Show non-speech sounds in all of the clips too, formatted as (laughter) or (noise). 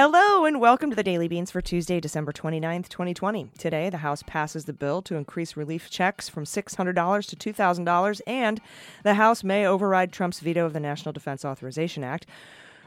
Hello and welcome to the Daily Beans for Tuesday, December 29th, 2020. Today, the House passes the bill to increase relief checks from $600 to $2,000, and the House may override Trump's veto of the National Defense Authorization Act.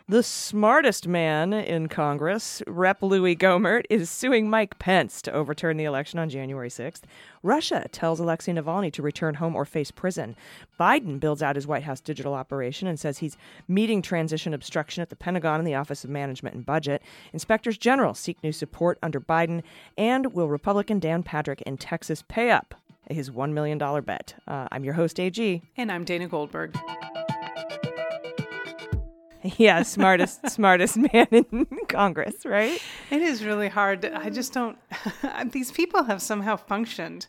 The smartest man in Congress, Rep. Louis Gohmert, is suing Mike Pence to overturn the election on January 6th. Russia tells Alexei Navalny to return home or face prison. Biden builds out his White House digital operation and says he's meeting transition obstruction at the Pentagon and the Office of Management and Budget. Inspectors General seek new support under Biden. And will Republican Dan Patrick in Texas pay up his $1 million bet? Uh, I'm your host, AG. And I'm Dana Goldberg. (laughs) Yeah, smartest (laughs) smartest man in (laughs) Congress, right? It is really hard. I just don't. these people have somehow functioned.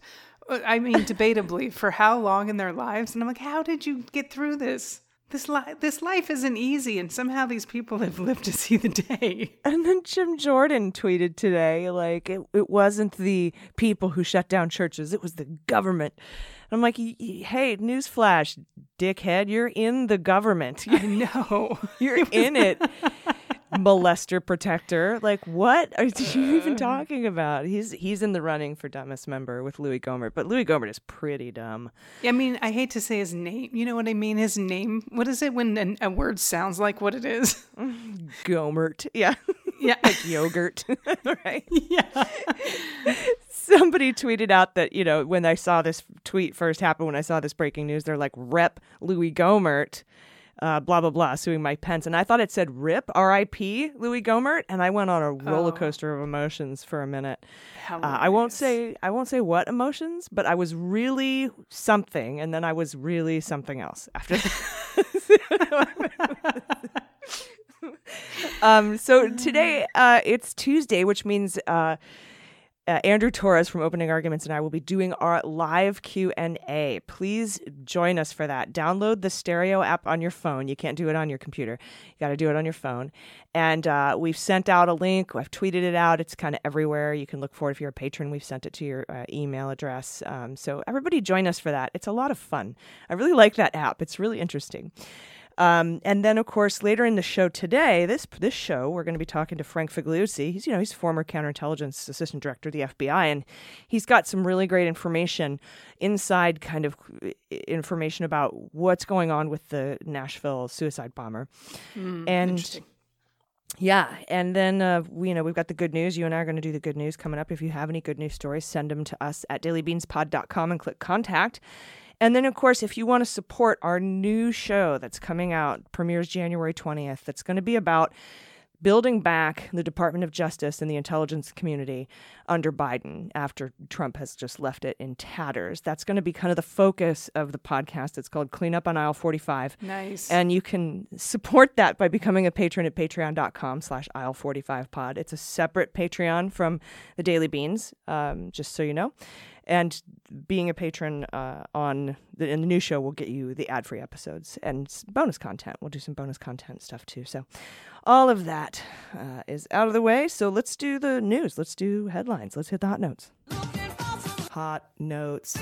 I mean, debatably, for how long in their lives? And I'm like, how did you get through this? This li- this life isn't easy, and somehow these people have lived to see the day. And then Jim Jordan tweeted today, like it, it wasn't the people who shut down churches; it was the government. And I'm like, "Y- y- hey, newsflash, dickhead, you're in the government. I (laughs) know. You're (laughs) in it. molester protector. Like, what are you (laughs) even talking about? He's he's in the running for dumbest member with Louis Gohmert, but Louis Gohmert is pretty dumb. Yeah, I mean, I hate to say his name. You know what I mean? His name. What is it when an, a word sounds like what it is? Gohmert, yeah, Yeah. (laughs) like yogurt, (laughs) right? yeah. (laughs) Somebody tweeted out that you know when I saw this tweet first happen, when I saw this breaking news, they're like, "Rep Louis Gohmert." Uh, blah blah blah, suing Mike Pence, and I thought it said "Rip R.I.P. Louis Gohmert," and I went on a roller coaster of emotions for a minute. Uh, I won't say I won't say what emotions, but I was really something, and then I was really something else after. (laughs) um, so today uh, it's Tuesday, which means uh, uh, Andrew Torrez from Opening Arguments and I will be doing our live Q and A. Please join us for that. Download the Stereo app on your phone. You can't do it on your computer. You got to do it on your phone. And uh, we've sent out a link. I've tweeted it out. It's kind of everywhere. You can look for it if you're a patron. We've sent it to your uh, email address. Um, so everybody join us for that. It's a lot of fun. I really like that app. It's really interesting. Um, and then, of course, later in the show today, this this show, we're going to be talking to Frank Figliuzzi. He's you know he's former counterintelligence assistant director of the FBI, and he's got some really great information inside kind of information about what's going on with the Nashville suicide bomber. and yeah, and then uh, we, you know we've got the good news. You and I are going to do the good news coming up. If you have any good news stories, send them to us at dailybeanspod.com and click contact. And then, of course, if you want to support our new show that's coming out, premieres January 20th, that's going to be about building back the Department of Justice and the intelligence community under Biden after Trump has just left it in tatters. That's going to be kind of the focus of the podcast. It's called Clean Up on Aisle 45. Nice. And you can support that by becoming a patron at patreon.com slash aisle 45 pod. It's a separate Patreon from the Daily Beans, um, just so you know. And being a patron uh, on the, in the new show will get you the ad free episodes and bonus content. We'll do some bonus content stuff too. So, all of that uh, is out of the way. So, let's do the news. Let's do headlines. Let's hit the hot notes. Hot notes.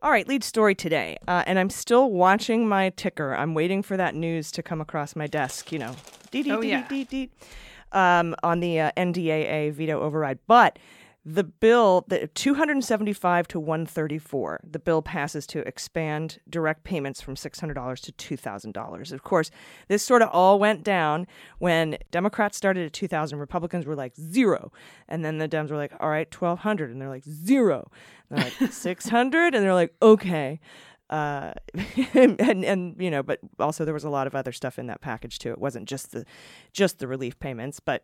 All right, lead story today. Uh, and I'm still watching my ticker. I'm waiting for that news to come across my desk, you know. Dee, dee, Oh, dee, dee, dee, um, on the uh, NDAA veto override. But the bill, the 275 to 134, the bill passes to expand direct payments from $600 to $2,000. Of course, this sort of all went down when Democrats started at 2,000, Republicans were like zero, and then the Dems were like, all right, 1,200, and they're like zero, and they're like (laughs) 600, and they're like okay. Uh, (laughs) and, and and you know, but also there was a lot of other stuff in that package too. It wasn't just the just the relief payments, but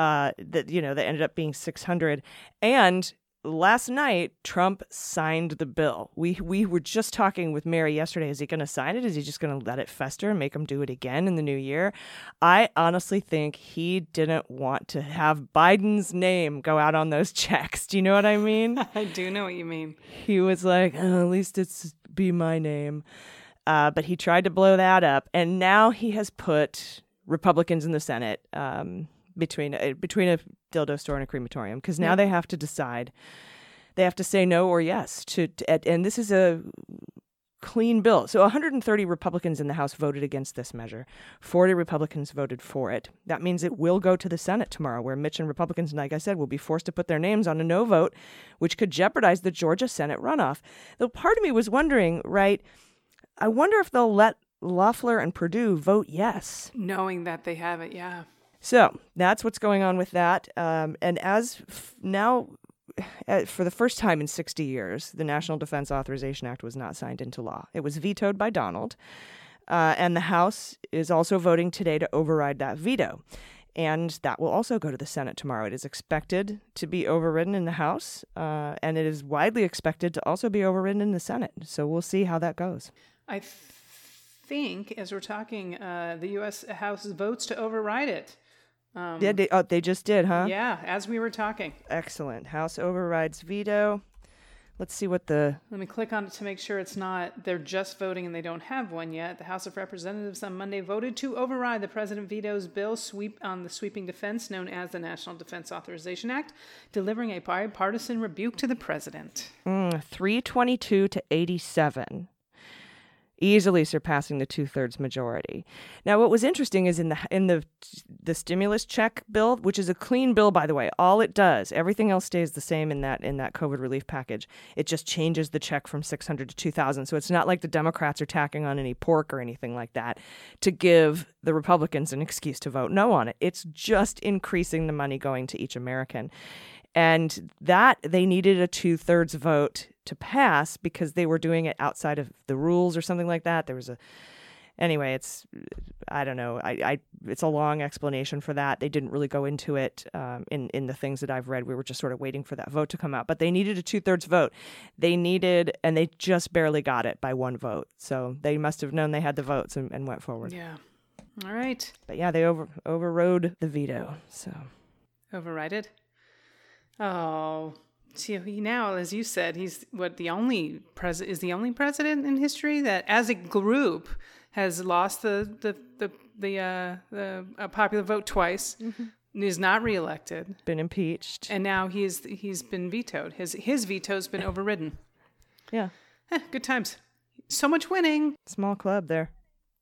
uh, that you know that ended up being 600 and last night Trump signed the bill. We we were just talking with Mary yesterday. Is he going to sign it? Is he just going to let it fester and make him do it again in the new year? I honestly think he didn't want to have Biden's name go out on those (laughs) checks. Do you know what I mean? (laughs) I do know what you mean. he was like, "Oh, at least it's be my name. Uh, but he tried to blow that up, and now he has put Republicans in the Senate um, between a, between a dildo store and a crematorium because now Yeah. they have to decide. They have to say no or yes to, to and this is a clean bill. So 130 Republicans in the House voted against this measure. 40 Republicans voted for it. That means it will go to the Senate tomorrow, where Mitch and Republicans, like I said, will be forced to put their names on a no vote, which could jeopardize the Georgia Senate runoff. Though part of me was wondering, right? I wonder if they'll let Loeffler and Perdue vote yes. Knowing that they have it, yeah. So that's what's going on with that. Um, and as f- now, uh, for the first time in 60 years, the National Defense Authorization Act was not signed into law. It was vetoed by Donald. Uh, and the House is also voting today to override that veto. And that will also go to the Senate tomorrow. It is expected to be overridden in the House, uh, and it is widely expected to also be overridden in the Senate. So we'll see how that goes. I think, as we're talking, uh, the U.S. House votes to override it. Yeah, they, oh, they just did, huh? Yeah, as we were talking. Excellent. House overrides veto. Let's see what the Let me click on it to make sure it's not, they're just voting and they don't have one yet. The House of Representatives on Monday voted to override the President veto's bill sweep on the sweeping defense known as the National Defense Authorization Act, delivering a bipartisan rebuke to the President. mm, 322 to 87, easily surpassing the two thirds majority. Now, what was interesting is in the in the the stimulus check bill, which is a clean bill, by the way. All it does, everything else stays the same in that in that COVID relief package. It just changes the check from 600 to 2,000. So it's not like the Democrats are tacking on any pork or anything like that to give the Republicans an excuse to vote no on it. It's just increasing the money going to each American. And that they needed a two thirds vote to pass because they were doing it outside of the rules or something like that. There was a anyway, it's I don't know. I, I it's a long explanation for that. They didn't really go into it um, in in the things that I've read. We were just sort of waiting for that vote to come out. But they needed a two thirds vote. They needed, and they just barely got it by one vote. So they must have known they had the votes and, and went forward. Yeah. All right. But yeah, they over overrode the veto. So Override it. Oh, see, he now, as you said, he's what the only president is the only president in history that, as a group, has lost the the the the uh, the uh, popular vote twice, is not reelected, been impeached. and now he's he's been vetoed. His his veto's been overridden. yeah, Eh, good times. So much winning. small club there.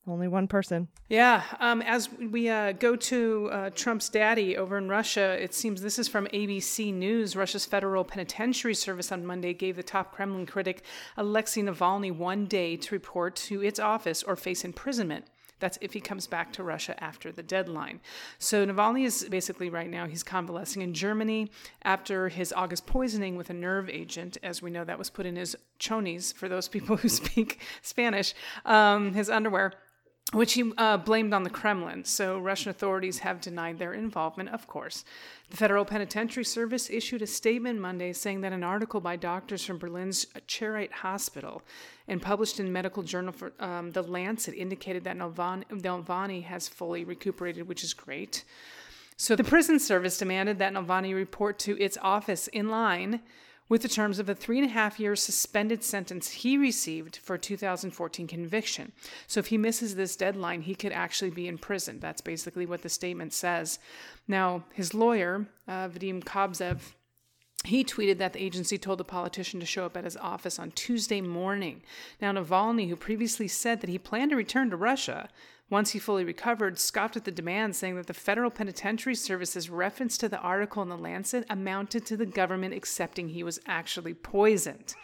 Only one person. Yeah. Um, as we uh, go to uh, Trump's daddy over in Russia, it seems this is from ABC News. Russia's Federal Penitentiary Service on Monday gave the top Kremlin critic Alexei Navalny one day to report to its office or face imprisonment. That's if he comes back to Russia after the deadline. So Navalny is basically right now, he's convalescing in Germany after his August poisoning with a nerve agent. As we know, that was put in his chonies, for those (laughs) people who speak Spanish, um, his underwear which he uh, blamed on the Kremlin. So Russian authorities have denied their involvement, of course. The Federal Penitentiary Service issued a statement Monday saying that an article by doctors from Berlin's Charite Hospital and published in medical journal for um, The Lancet indicated that Navalny has fully recuperated, which is great. So the prison service demanded that Navalny report to its office in line with the terms of a three and a half year suspended sentence he received for a 2014 conviction. So if he misses this deadline, he could actually be in prison. That's basically what the statement says. Now, his lawyer, uh, Vadim Kobzev, he tweeted that the agency told the politician to show up at his office on Tuesday morning. Now, Navalny, who previously said that he planned to return to Russia once he fully recovered, scoffed at the demand, saying that the Federal Penitentiary Service's reference to the article in The Lancet amounted to the government accepting he was actually poisoned,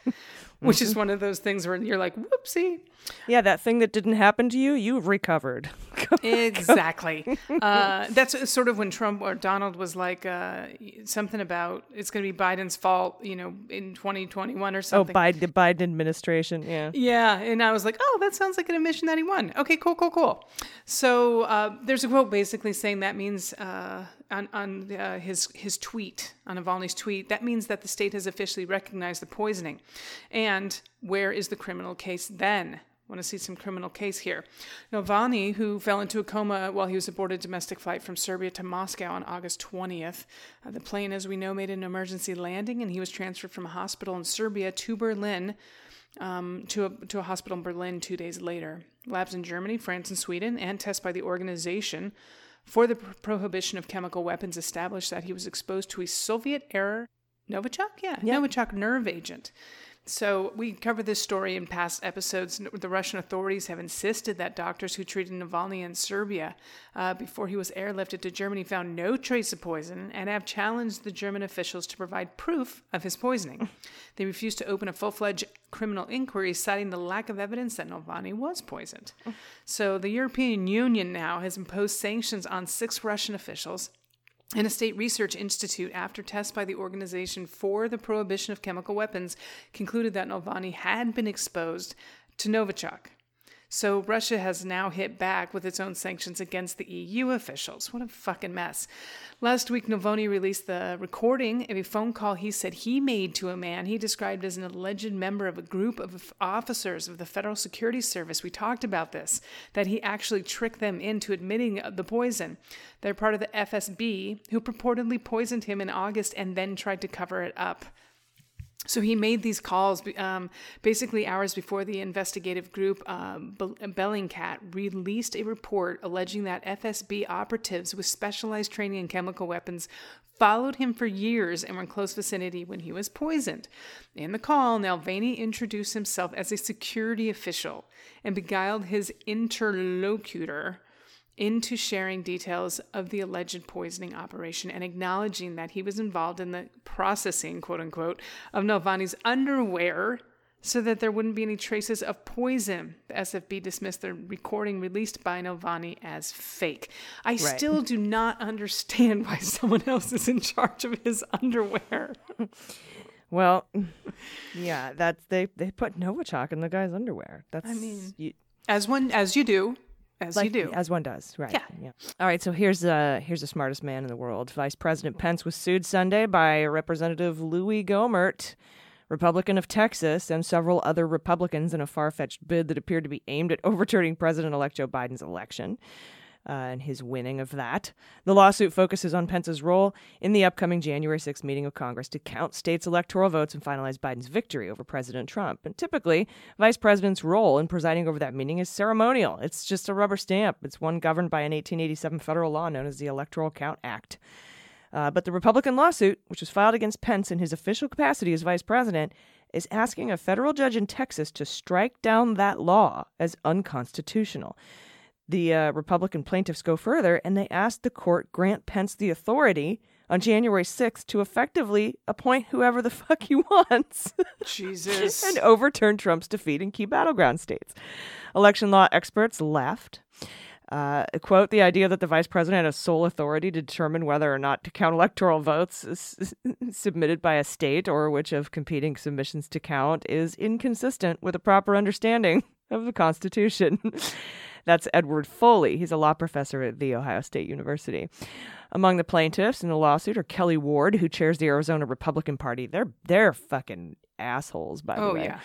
which is one of those things where you're like, whoopsie. Yeah, that thing that didn't happen to you, you've recovered. (laughs) exactly. uh, that's sort of when Trump or Donald was like uh, something about it's going to be Biden's fault, you know, in 2021 or something. oh. Biden, the Biden administration. Yeah. Yeah, and I was like, oh, that sounds like an admission that he won. Okay, cool, cool, cool. So uh, there's a quote basically saying that means uh, on, on uh, his his tweet, on Navalny's tweet, that means that the state has officially recognized the poisoning. And where is the criminal case then? Want to see some criminal case here. Navalny, who fell into a coma while he was aboard a domestic flight from Siberia to Moscow on August 20th. Uh, the plane, as we know, made an emergency landing, and he was transferred from a hospital in Siberia to Berlin um, to, a, to a hospital in Berlin two days later. Labs in Germany, France, and Sweden, and tests by the Organization for the Prohibition of Chemical Weapons established that he was exposed to a Soviet era Novichok? Yeah, Novichok nerve agent. So we covered this story in past episodes. The Russian authorities have insisted that doctors who treated Navalny in Siberia uh, before he was airlifted to Germany found no trace of poison and have challenged the German officials to provide proof of his poisoning. (laughs) they refused to open a full-fledged criminal inquiry, citing the lack of evidence that Navalny was poisoned. So the European Union now has imposed sanctions on six Russian officials and a state research institute, after tests by the Organization for the Prohibition of Chemical Weapons, concluded that Navalny had been exposed to Novichok. So Russia has now hit back with its own sanctions against the EU officials. What a fucking mess. Last week, Navalny released the recording of a phone call he said he made to a man he described as an alleged member of a group of officers of the Federal Security Service. We talked about this, that he actually tricked them into admitting uh, the poison. They're part of the FSB, who purportedly poisoned him in August and then tried to cover it up. So he made these calls um, basically hours before the investigative group um, Bellingcat released a report alleging that FSB operatives with specialized training in chemical weapons followed him for years and were in close vicinity when he was poisoned. In the call, Navalny introduced himself as a security official and beguiled his interlocutor into sharing details of the alleged poisoning operation and acknowledging that he was involved in the processing, quote unquote, of Navalny's underwear so that there wouldn't be any traces of poison. The SFB dismissed the recording released by Navalny as fake. I right. still do not understand why (laughs) someone else is in charge of his underwear. well, yeah, that's they they put Novichok in the guy's underwear. That's I mean, you, as one as you do. As like, you do. As one does, right. Yeah. yeah. All right, so here's uh here's the smartest man in the world. Vice President Pence was sued Sunday by Representative Louis Gohmert, Republican of Texas, and several other Republicans in a far-fetched bid that appeared to be aimed at (laughs) overturning President-elect Joe Biden's election uh, and his winning of that. The lawsuit focuses on Pence's role in the upcoming January 6th meeting of Congress to count states' electoral votes and finalize Biden's victory over President Trump. And typically, Vice President's role in presiding over that meeting is ceremonial. It's just a rubber stamp. It's one governed by an 1887 federal law known as the Electoral Count Act. Uh, but the Republican lawsuit, which was filed against Pence in his official capacity as vice president, is asking a federal judge in Texas to strike down that law as unconstitutional. The uh, Republican plaintiffs go further and they ask the court grant Pence the authority on January 6th to effectively appoint whoever the (laughs) fuck he wants. Jesus. (laughs) and overturn Trump's defeat in key battleground states. Election law experts left. Uh, quote, the idea that the vice president has sole authority to determine whether or not to count electoral votes submitted by a state or which of competing submissions to count is inconsistent with a proper understanding of the Constitution. (laughs) That's Edward Foley. He's a law professor at The Ohio State University. Among the plaintiffs in the lawsuit are Kelly Ward, who chairs the Arizona Republican Party. They're they're fucking assholes, by the oh, way. Oh yeah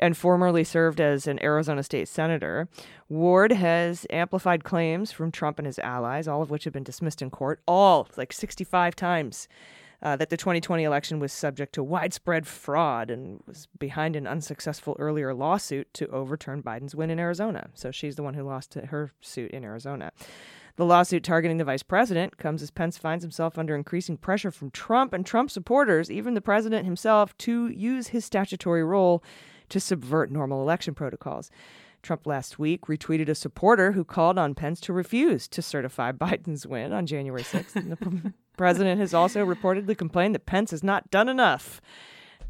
and formerly served as an Arizona state senator. Ward has amplified claims from Trump and his allies, all of which have been dismissed in court, all like 65 times uh, that the 2020 election was subject to widespread fraud and was behind an unsuccessful earlier lawsuit to overturn Biden's win in Arizona. So she's the one who lost her suit in Arizona. The lawsuit targeting the vice president comes as Pence finds himself under increasing pressure from Trump and Trump supporters, even the president himself, to use his statutory role to subvert normal election protocols. Trump last week retweeted a supporter who called on Pence to refuse to certify (laughs) Biden's win on January 6th. (laughs) president has also reportedly complained that Pence has not done enough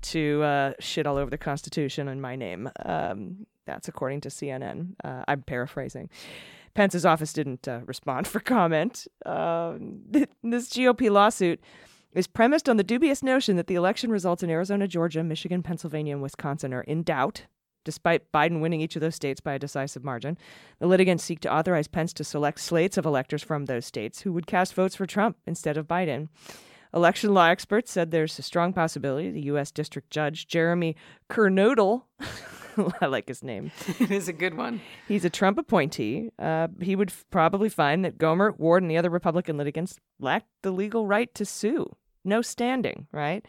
to uh, shit all over the Constitution in my name. Um, that's according to CNN. Uh, I'm paraphrasing. Pence's office didn't uh, respond for comment. Um, this GOP lawsuit is premised on the dubious notion that the election results in Arizona, Georgia, Michigan, Pennsylvania, and Wisconsin are in doubt, despite Biden winning each of those states by a decisive margin. The litigants seek to authorize Pence to select slates of electors from those states who would cast votes for Trump instead of Biden. Election law experts said there's a strong possibility the U.S. District Judge Jeremy Kernodle, (laughs) I like his name, (laughs) It is a good one. He's a Trump appointee. Uh, he would f- probably find that Gohmert, Ward, and the other Republican litigants lacked the legal right to sue. No standing, right?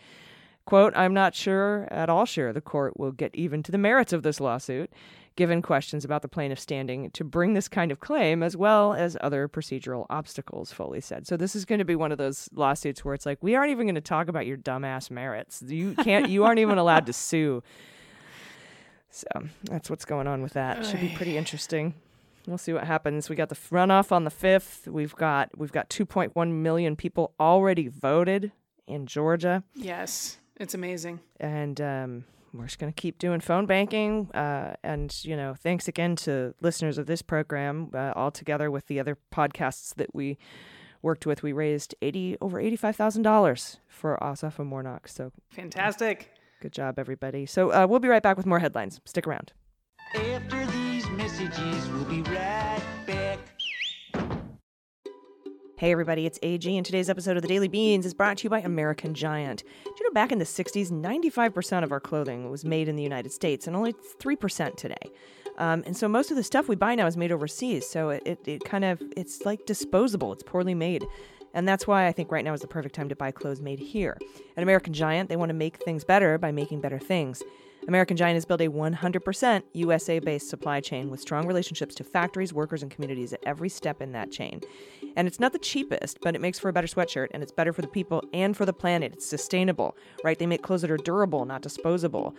Quote, I'm not sure, at all sure, the court will get even to the merits of this lawsuit, given questions about the plaintiff's standing to bring this kind of claim, as well as other procedural obstacles, Foley said. So this is going to be one of those lawsuits where it's like, we aren't even going to talk about your dumbass merits. You can't, you aren't even allowed to sue. So that's what's going on with that. Should be pretty interesting. We'll see what happens. We got the runoff on the fifth. We've got we've got 2.1 million people already voted in Georgia, Yes, it's amazing. and um, we're just going to keep doing phone banking. Uh, and you know, thanks again to listeners of this program. Uh, all together with the other podcasts that we worked with, we raised 80 over 85 thousand dollars for Ossoff and Warnock. So Fantastic. good job, everybody. So uh, we'll be right back with more headlines. Stick around. After these messages, we'll be right back. Hey everybody, it's AG, and today's episode of the Daily Beans is brought to you by American Giant. Do you know back in the 60s, 95% of our clothing was made in the United States, and only 3% today. Um, and so most of the stuff we buy now is made overseas, so it, it, it kind of, it's like disposable, it's poorly made. And that's why I think right now is the perfect time to buy clothes made here. At American Giant, they want to make things better by making better things. American Giant has built a 100% USA based supply chain with strong relationships to factories, workers, and communities at every step in that chain. And it's not the cheapest, but it makes for a better sweatshirt, and it's better for the people and for the planet. It's sustainable, right? They make clothes that are durable, not disposable.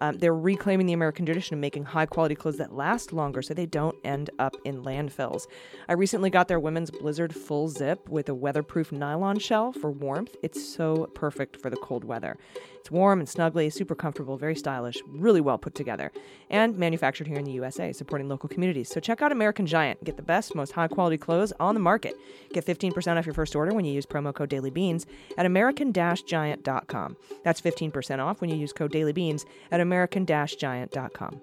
Um, they're reclaiming the American tradition of making high quality clothes that last longer so they don't end up in landfills. I recently got their women's Blizzard full zip with a weatherproof nylon shell for warmth. It's so perfect for the cold weather. It's warm and snuggly, super comfortable, very stylish, really well put together, and manufactured here in the USA, supporting local communities. So check out American Giant. Get the best, most high quality clothes on the market. Get 15% off your first order when you use promo code DailyBeans at american-giant.com. That's 15% off when you use code DailyBeans at american-giant.com.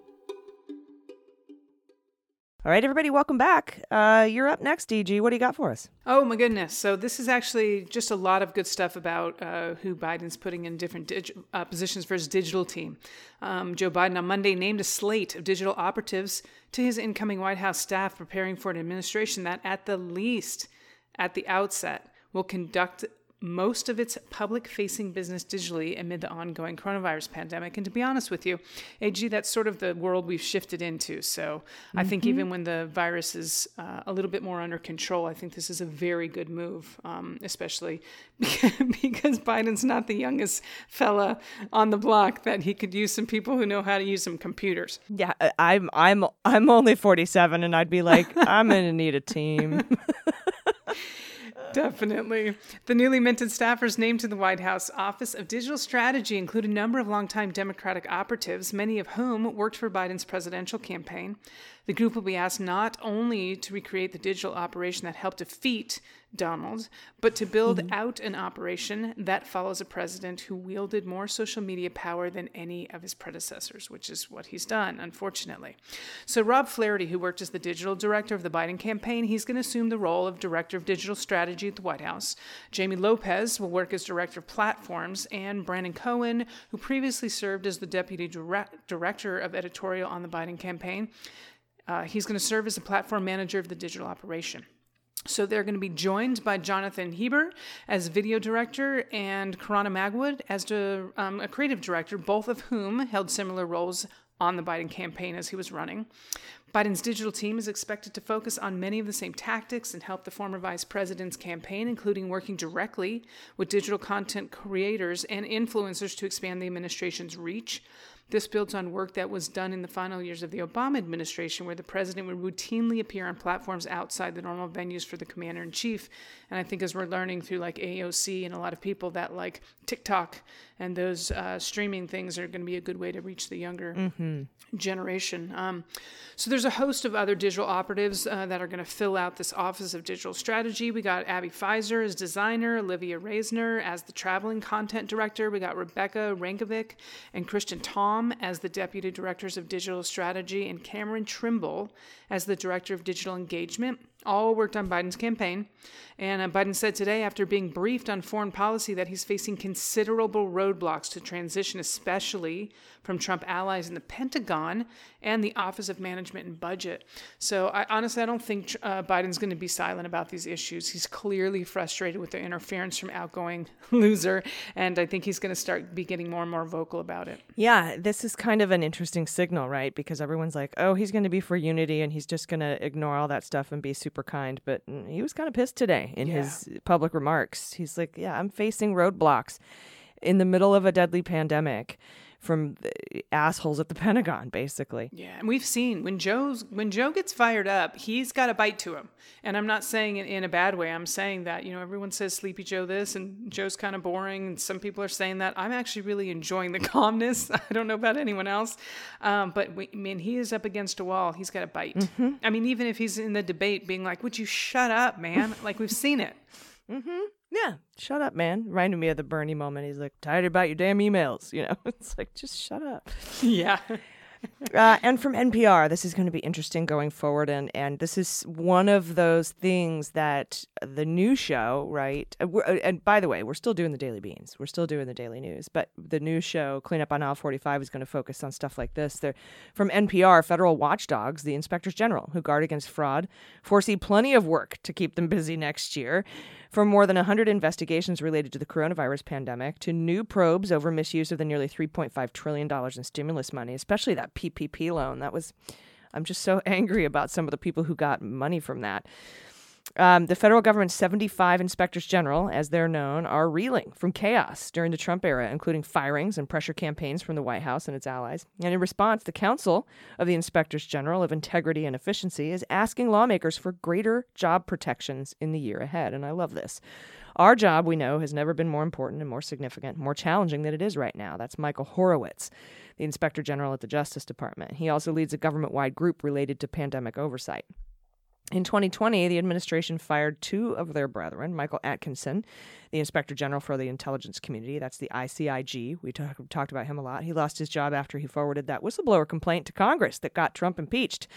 All right, everybody, welcome back. Uh, you're up next, DG. What do you got for us? Oh my goodness! So this is actually just a lot of good stuff about uh, who Biden's putting in different dig- uh, positions for his digital team. Um, Joe Biden on Monday named a slate of digital operatives to his incoming White House staff, preparing for an administration that, at the least, at the outset, will conduct most of its public facing business digitally amid the ongoing coronavirus pandemic. And to be honest with you, AG, that's sort of the world we've shifted into. So I think even when the virus is uh, a little bit more under control, I think this is a very good move, um, especially (laughs) because Biden's not the youngest fella on the block that he could use some people who know how to use some computers. Yeah, I'm I'm I'm only 47 and I'd be like, (laughs) I'm going to need a team. (laughs) Definitely. The newly minted staffers named to the White House Office of Digital Strategy include a number of longtime Democratic operatives, many of whom worked for Biden's presidential campaign. The group will be asked not only to recreate the digital operation that helped defeat Donald, but to build out an operation that follows a president who wielded more social media power than any of his predecessors, which is what he's done, unfortunately. So, Rob Flaherty, who worked as the digital director of the Biden campaign, he's going to assume the role of director of digital strategy at the White House. Jamie Lopez will work as director of platforms, and Brandon Cohen, who previously served as the deputy direct- director of editorial on the Biden campaign, uh, he's going to serve as the platform manager of the digital operation. So they're going to be joined by Jonathan Heber as video director and Carahna Magwood as the, um, a creative director, both of whom held similar roles on the Biden campaign as he was running. Biden's digital team is expected to focus on many of the same tactics and help the former vice president's campaign, including working directly with digital content creators and influencers to expand the administration's reach. This builds on work that was done in the final years of the Obama administration, where the president would routinely appear on platforms outside the normal venues for the commander in chief. And I think as we're learning through like AOC and a lot of people that like TikTok and those uh, streaming things are going to be a good way to reach the younger generation. Um, so there's a host of other digital operatives uh, that are going to fill out this Office of Digital Strategy. We got Abby Pfizer as designer, Olivia Raisner as the traveling content director. We got Rebecca Rankovic and Christian Tom as the deputy directors of digital strategy, and Cameron Trimble as the director of digital engagement. All worked on Biden's campaign. And uh, Biden said today, after being briefed on foreign policy, that he's facing considerable roadblocks to transition, especially from Trump allies in the Pentagon and the Office of Management and Budget. So, I honestly, I don't think uh, Biden's going to be silent about these issues. He's clearly frustrated with the interference from outgoing (laughs) loser, and I think he's going to start be getting more and more vocal about it. Yeah, this is kind of an interesting signal, right? Because everyone's like, oh, he's going to be for unity and he's just going to ignore all that stuff and be super kind. But mm, he was kind of pissed today in Yeah. his public remarks. He's like, yeah, I'm facing roadblocks in the middle of a deadly pandemic from the eh, assholes at the (laughs) Pentagon, basically. Yeah, and we've seen when Joe's when Joe gets fired up, he's got a bite to him. And I'm not saying it in a bad way. I'm saying that you know everyone says Sleepy Joe this, and Joe's kind of boring, and some people are saying that. I'm actually really enjoying the (laughs) calmness. (laughs) I don't know about anyone else, um, but we, I mean he is up against a wall. He's got a bite. Mm-hmm. I mean even if he's in the debate, being like, "Would you shut up, man?" like we've seen it. Mm-hmm. Yeah, shut up, man. Reminded me of the Bernie moment. He's like, tired about your damn emails. You know, (laughs) it's like, just shut up. (laughs) yeah. (laughs) uh, and from NPR, this is going to be interesting going forward, and and this is one of those things that the new show, right? uh, uh, And by the way, we're still doing the daily beans, we're still doing the daily news, but the new show, Cleanup on Aisle 45, is going to focus on stuff like this. They're from NPR, federal watchdogs, the inspectors general who guard against fraud, foresee plenty of work to keep them busy next year. From more than 100 investigations related to the coronavirus pandemic to new probes over misuse of the nearly $3.5 trillion in stimulus money, especially that PPP loan. That was, I'm just so (laughs) angry about some of the people who got money from that. Um, the federal government's 75 inspectors general, as they're known, are reeling from chaos during the Trump era, including firings and pressure campaigns from the White House and its allies. And in response, the Council of the Inspectors General of Integrity and Efficiency is asking lawmakers for greater job protections in the year ahead. And I love this. Our job, we know, has never been more important and more significant, more challenging than it is right now. That's Michael Horowitz, the Inspector General at the Justice Department. He also leads a government wide group related to pandemic oversight. In 2020, the administration fired two of their brethren, Michael Atkinson, the Inspector General for the Intelligence Community, that's the ICIG. We talk, talked about him a lot. He lost his job after he forwarded that whistleblower complaint to Congress that got Trump impeached.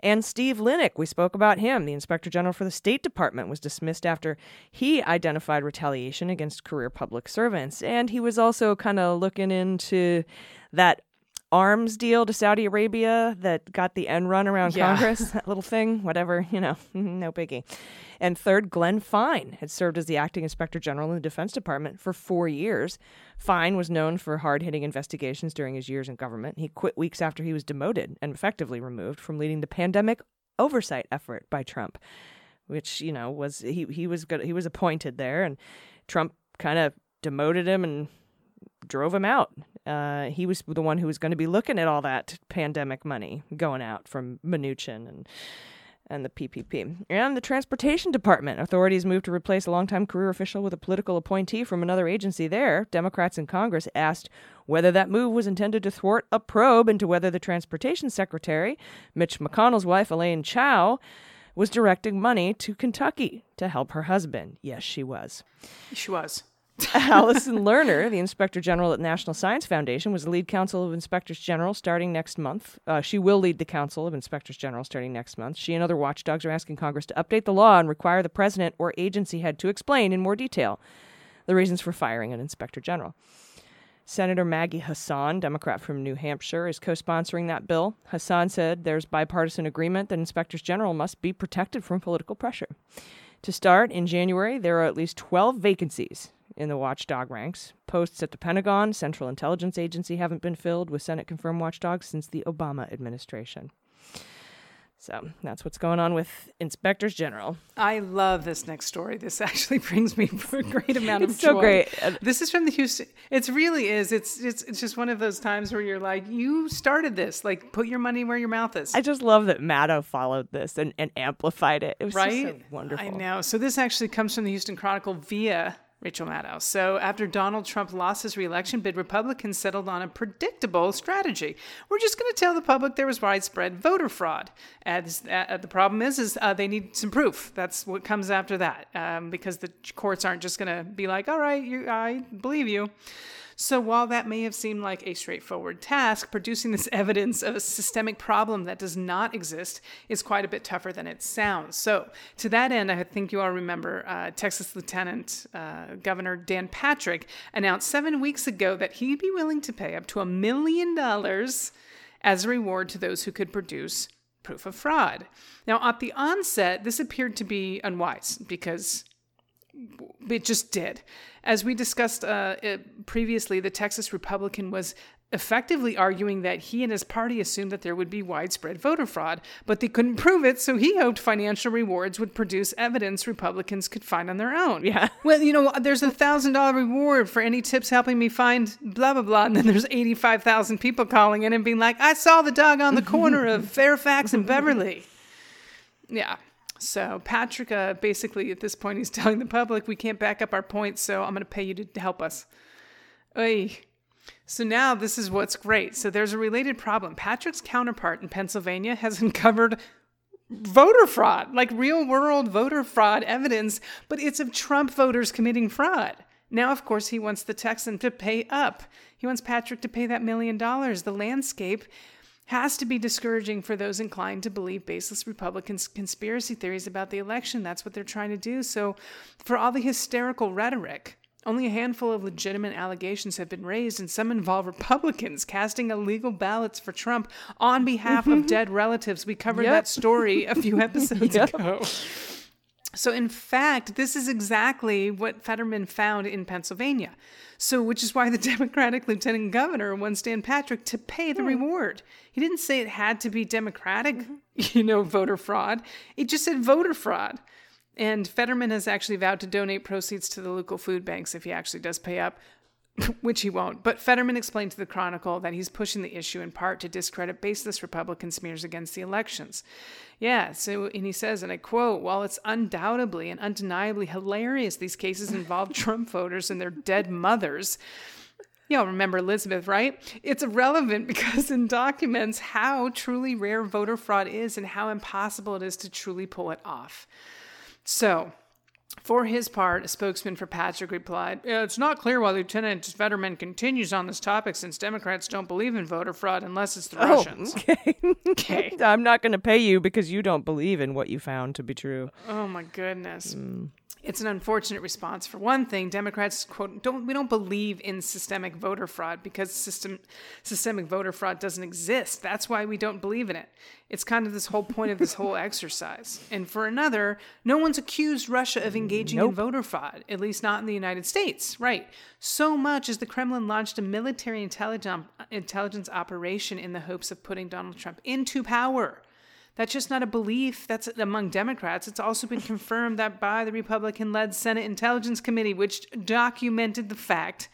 And Steve Linick, we spoke about him. The Inspector General for the State Department was dismissed after he identified retaliation against career public servants. And he was also kind of looking into that arms deal to Saudi Arabia that got the end run around Yeah. Congress, (laughs) that little thing, whatever, you know, (laughs) no biggie. And third, Glenn Fine had served as the acting inspector general in the Defense Department for four years. Fine was known for hard hitting investigations during his years in government. He quit weeks after he was demoted and effectively removed from leading the pandemic oversight effort by Trump, which, you know, was he, he was good he was appointed there and Trump kind of demoted him and drove him out. Uh, he was the one who was going to be looking at all that pandemic money going out from Mnuchin and and the PPP. And the Transportation Department. Authorities moved to replace a longtime career official with a political appointee from another agency there. Democrats in Congress asked whether that move was intended to thwart a probe into whether the Transportation Secretary, Mitch McConnell's wife, Elaine Chao, was directing money to Kentucky to help her husband. Yes, she was. She was. Allison Lerner, the Inspector General at National Science Foundation, was the lead counsel of Inspectors General starting next month. Uh, she will lead the Council of Inspectors General starting next month. She and other watchdogs are asking Congress to update the law and require the president or agency head to explain in more detail the reasons for firing an Inspector General. Senator Maggie Hassan, Democrat from New Hampshire, is co sponsoring that bill. Hassan said there's bipartisan agreement that inspectors general must be protected from political pressure. To start, in January, there are at least 12 vacancies in the watchdog ranks. Posts at the Pentagon, Central Intelligence Agency haven't been filled with Senate confirmed watchdogs since the Obama administration. So that's what's going on with inspectors general. I love this next story. This actually (laughs) brings me a great amount of It's so great. This is from the Houston. It really is. It's it's it's just one of those times where you're like, you started this. Like, put your money where your mouth is. I just love that Maddow followed this and, and amplified it. It was right? just so wonderful. I know. So this actually comes from the Houston Chronicle via Rachel Maddow. So after Donald Trump lost his reelection bid, Republicans settled on a predictable strategy. We're just going to tell the public there was widespread voter fraud. As uh, the problem is, is uh, they need some proof. That's what comes after that, um, because the courts aren't just going to be like, "All right, you, I believe you." So, while that may have seemed like a straightforward task, producing this (laughs) evidence of a systemic problem that does not exist is quite a bit tougher than it sounds. So, to that end, I think you all remember uh, Texas Lieutenant uh, Governor Dan Patrick announced seven weeks ago that he'd be willing to pay up to a million dollars as a reward to those who could produce proof of fraud. Now, at the onset, this appeared to be unwise because it just did. As we discussed uh, previously, the Texas Republican was effectively arguing that he and his party assumed that there would be widespread voter fraud, but they couldn't prove it, so he hoped financial rewards would produce evidence Republicans could find on their own. Yeah. (laughs) Well, you know, there's a thousand dollar reward for any tips helping me find blah blah blah, and then there's eighty five thousand people calling in and being like, "I saw the dog on the corner of (laughs) Fairfax and Beverly." Yeah. So Patrick, uh, basically at this point, he's (laughs) telling the public we can't back up our points, so I'm going to pay you to help us. Oy. So now this is what's great. So there's a related problem. Patrick's counterpart in Pennsylvania has (laughs) uncovered voter fraud, like real world voter fraud evidence, but it's of Trump voters committing fraud. Now, of course, he wants the Texan to pay up. He wants Patrick to pay that million dollars. The landscape has to be discouraging for those inclined to believe baseless Republican conspiracy theories about the election. That's what they're trying to do. So, for all the hysterical rhetoric, only a handful of legitimate allegations have been raised, and some involve Republicans casting illegal ballots for Trump on behalf of mm-hmm. dead relatives. We covered Yep. that story a few (laughs) episodes Yep. ago. So, in fact, this is exactly what Fetterman found in Pennsylvania. So, which is why the (laughs) Democratic lieutenant governor wants Dan Patrick to pay the hmm. reward. He didn't say it had to be Democratic, mm-hmm. (laughs) you know, voter fraud. It just said voter fraud. And Fetterman has actually vowed to donate proceeds to the local food banks if he actually does pay up, (laughs) which he won't. But Fetterman explained to the Chronicle that he's pushing the issue in part to discredit baseless Republican smears against the elections. Yeah, so, and he says, and I quote, while it's undoubtedly and undeniably hilarious these cases involve (laughs) Trump voters and their dead mothers, Y'all remember Elizabeth, right? It's irrelevant because it documents how truly rare voter fraud is and how impossible it is to truly pull it off. So, for his part, a spokesman for Patrick replied, It's not clear why Lieutenant Fetterman continues on this topic since Democrats don't believe in voter fraud unless it's the oh, Russians. (laughs) okay. Okay. (laughs) I'm not going to pay you because you don't believe in what you found to be true. Oh my goodness. Mm. It's an unfortunate response. For one thing, Democrats quote don't we don't believe in systemic voter fraud because system systemic voter fraud doesn't exist. That's why we don't believe in it. It's kind of this whole point of this whole (laughs) exercise. And for another, no one's accused Russia of engaging in voter fraud, at least not in the United States. Right. So much as the Kremlin launched a military intelligence operation in the hopes of putting Donald Trump into power. That's just not a belief that's among Democrats. It's also been confirmed that by the Republican led Senate Intelligence Committee, which documented the fact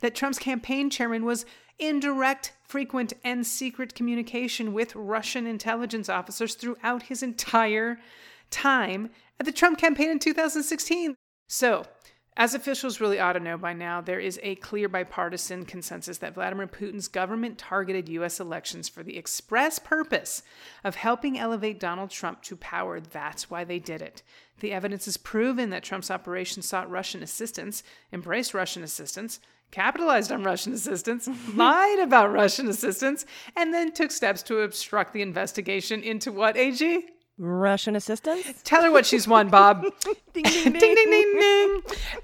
that Trump's campaign chairman was in direct, frequent, and secret communication with Russian intelligence officers throughout his entire time at the Trump campaign in 2016. So, as officials really ought to know by now, there is a clear bipartisan consensus that Vladimir Putin's government targeted U.S. elections for the express purpose of helping elevate Donald Trump to power. That's why they did it. The evidence has proven that Trump's operation sought Russian assistance, embraced Russian assistance, capitalized on Russian assistance, (laughs) lied about Russian assistance, and then took steps to obstruct the investigation into what, AG? Russian assistance? Tell her what she's won, Bob. (laughs) (laughs) ding, ding, ding, ding, ding.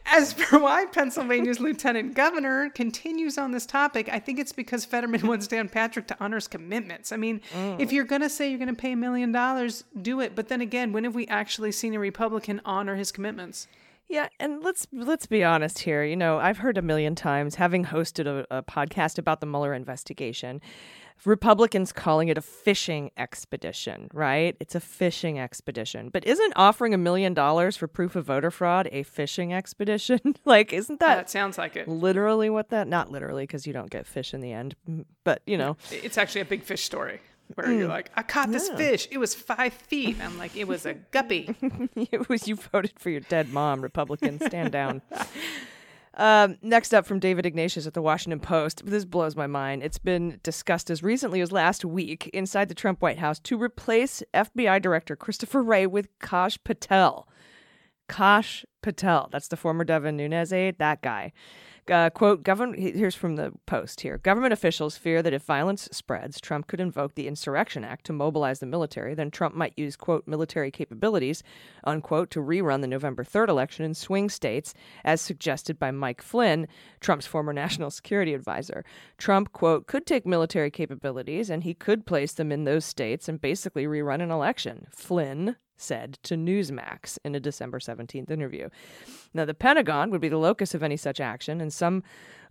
As for why Pennsylvania's lieutenant governor continues on this topic, I think it's because Fetterman (laughs) wants Dan Patrick to honor his commitments. I mean, mm. if you're going to say you're going to pay a million dollars, do it. But then again, when have we actually seen a Republican honor his commitments? Yeah, and let's let's be honest here. You know, I've heard a million times, having hosted a, a podcast about the Mueller investigation, Republicans calling it a fishing expedition, right? It's a fishing expedition. But isn't offering a million dollars for proof of voter fraud a fishing expedition? (laughs) like, isn't that That sounds like it. literally what that? Not literally, because you don't get fish in the end. But you know, It's actually a big fish story where hmm. you're like, I caught this fish. It was five feet. I'm like, it was a guppy. (laughs) it was you voted for your dead mom. Republicans, stand down. (laughs) Um, next up from David Ignatius at the Washington Post. This blows my mind. It's been discussed as recently as last week inside the Trump White House to replace FBI Director Christopher Wray with Kash Patel. Kash Patel. That's the former Devin Nunes aide. That guy. Uh, quote, government, here's from the post here. Government officials fear that if violence spreads, Trump could invoke the Insurrection Act to mobilize the military. Then Trump might use, quote, military capabilities, unquote, to rerun the November 3rd election in swing states, as suggested by Mike Flynn, Trump's former (laughs) national security advisor. Trump, quote, could take military capabilities and he could place them in those states and basically rerun an election. Flynn said to Newsmax in a December 17th interview. Now, the Pentagon would be the locus of any such action, and some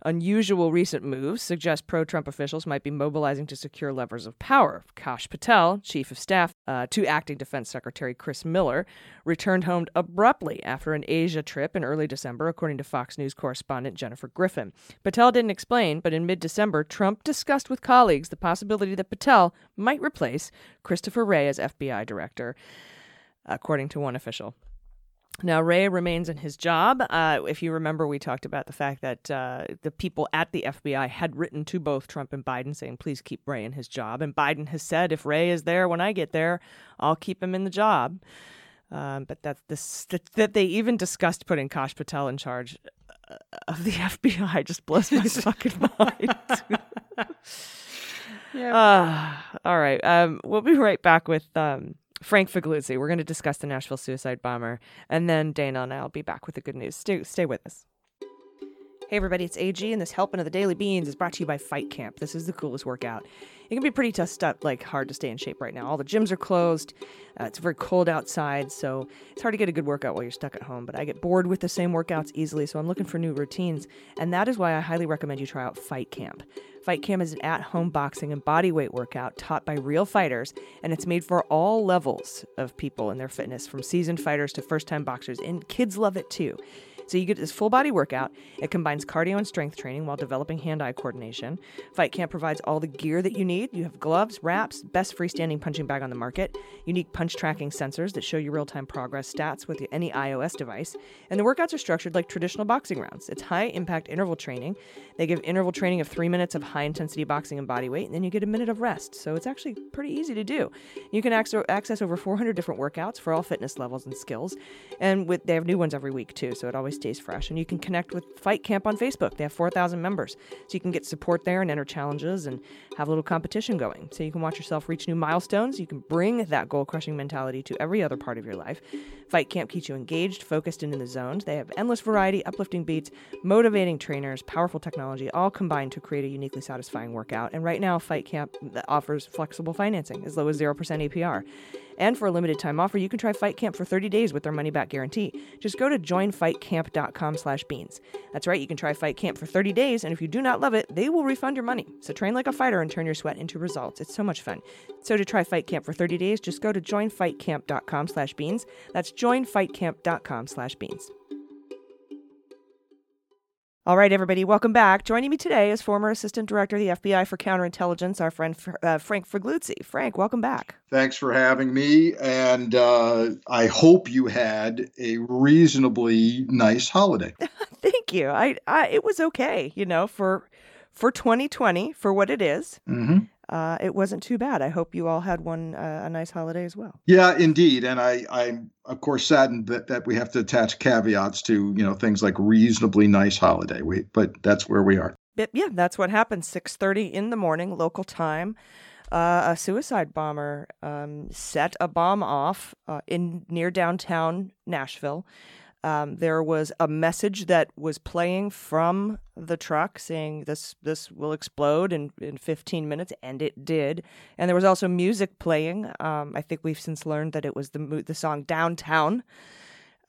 unusual recent moves suggest pro Trump officials might be mobilizing to secure levers of power. Kash Patel, chief of staff uh, to acting defense secretary Chris Miller, returned home abruptly after an Asia trip in early December, according to Fox News correspondent Jennifer Griffin. Patel didn't explain, but in mid December, Trump discussed with colleagues the possibility that Patel might replace Christopher Wray as FBI director according to one official. Now, Wray remains in his job. Uh, if you remember, we talked about the fact that uh, the people at the FBI had written to both Trump and Biden saying, please keep Wray in his job. And Biden has said, if Wray is there when I get there, I'll keep him in the job. Um, but that, this, that, that they even discussed putting Kash Patel in charge uh, of the (laughs) FBI just blows my (laughs) fucking mind. Yeah. Uh, (laughs) all right. Um, we'll be right back with um, Frank Figliuzzi. We're going to discuss the Nashville suicide bomber, and then Dana and I will be back with the good news. Stay, stay with us. Hey everybody, it's AG, and this helping of the Daily Beans is brought to you by Fight Camp. This is the coolest workout. It can be pretty tough stuff, like hard to stay in shape right now. All the gyms are closed. Uh, it's very cold outside, so it's hard to get a good workout while you're stuck at home. But I get bored with the same workouts easily, so I'm looking for new routines, and that is why I highly recommend you try out Fight Camp. Fight Camp is an at home boxing and bodyweight workout taught by real fighters, and it's made for all levels of people in their fitness, from seasoned fighters to first time boxers, and kids love it too. So you get this full body workout. It combines cardio and strength training while developing hand-eye coordination. Fight Camp provides all the gear that you need. You have gloves, wraps, best freestanding punching bag on the market, unique punch tracking sensors that show you real-time progress stats with any iOS device, and the workouts are structured like traditional boxing rounds. It's high-impact interval training. They give interval training of 3 minutes of high-intensity boxing and body weight, and then you get a minute of rest. So it's actually pretty easy to do. You can access over 400 different workouts for all fitness levels and skills. And with they have new ones every week too, so it always stays fresh. And you can connect with Fight Camp on Facebook. They have 4,000 members. So you can get support there and enter challenges and have a little competition going. So you can watch yourself reach new milestones. You can bring that goal crushing mentality to every other part of your life. Fight Camp keeps you engaged, focused, and in the zones. They have endless variety, uplifting beats, motivating trainers, powerful technology, all combined to create a uniquely satisfying workout. And right now, Fight Camp offers flexible financing as low as 0% APR. And for a limited time offer, you can try Fight Camp for 30 days with their money back guarantee. Just go to joinfightcamp.com slash beans. That's right, you can try Fight Camp for 30 days, and if you do not love it, they will refund your money. So train like a fighter and turn your sweat into results. It's so much fun. So to try Fight Camp for 30 days, just go to joinfightcamp.com slash beans. That's joinfightcamp.com slash beans. All right, everybody, welcome back. Joining me today is former Assistant Director of the FBI for Counterintelligence, our friend uh, Frank Figliuzzi. Frank, welcome back. Thanks for having me, and uh, I hope you had a reasonably nice holiday. (laughs) Thank you. I, I it was okay, you know, for for 2020 for what it is. Mm-hmm. Uh, it wasn't too bad. I hope you all had one uh, a nice holiday as well. Yeah, indeed, and I, I'm of course saddened that, that we have to attach caveats to you know things like reasonably nice holiday. We, but that's where we are. But yeah, that's what happened. 6:30 in the morning, local time. Uh, a suicide bomber um, set a bomb off uh, in near downtown Nashville. Um, there was a message that was playing from the truck saying this this will explode in, in 15 minutes, and it did. And there was also music playing. Um, I think we've since learned that it was the the song Downtown.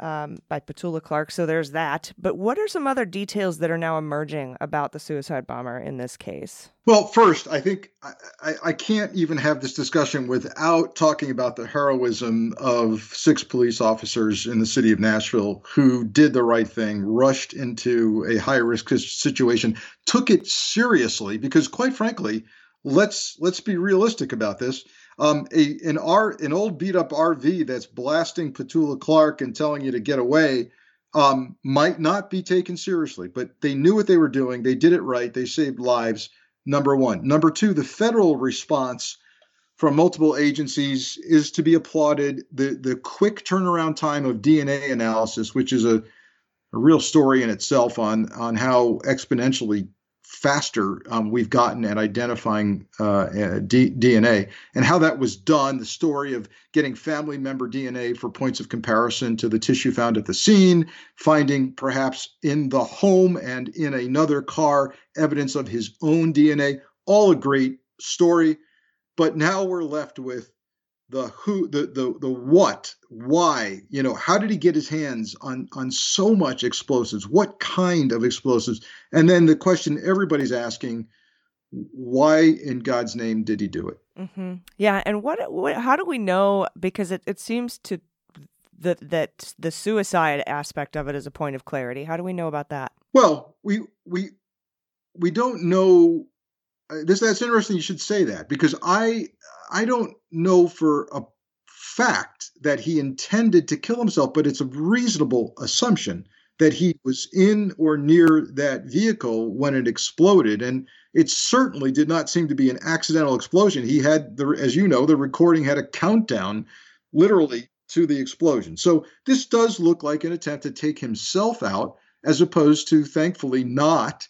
Um, by Petula Clark. So there's that. But what are some other details that are now emerging about the suicide bomber in this case? Well, first, I think I, I, can't even have this discussion without talking about the heroism of six police officers in the city of Nashville who did the right thing, rushed into a high risk situation, took it seriously because, quite frankly, let's let's be realistic about this. Um, a an R an old beat up RV that's blasting Petula Clark and telling you to get away um, might not be taken seriously, but they knew what they were doing. They did it right. They saved lives number one. Number two, the federal response from multiple agencies is to be applauded. The the quick turnaround time of DNA analysis, which is a, a real story in itself on on how exponentially faster um, we've gotten at identifying uh, D- DNA and how that was done. The story of getting family member DNA for points of comparison to the tissue found at the scene, finding perhaps in the home and in another car evidence of his own DNA. All a great story. But now we're left with the who the the the what why you know how did he get his hands on on so much explosives? What kind of explosives? And then the question everybody's asking why in god's name did he do it? Mm-hmm. yeah and what, what how do we know? Because it, it seems to that that the suicide aspect of it is a point of clarity. How do we know about that? Well we we we don't know Uh, this that's interesting you should say that because i I don't know for a fact that he intended to kill himself, but it's a reasonable assumption that he was in or near that vehicle when it exploded. And it certainly did not seem to be an accidental explosion. He had, the, as you know, the recording had a countdown literally to the explosion. So this does look like an attempt to take himself out, as opposed to, thankfully, not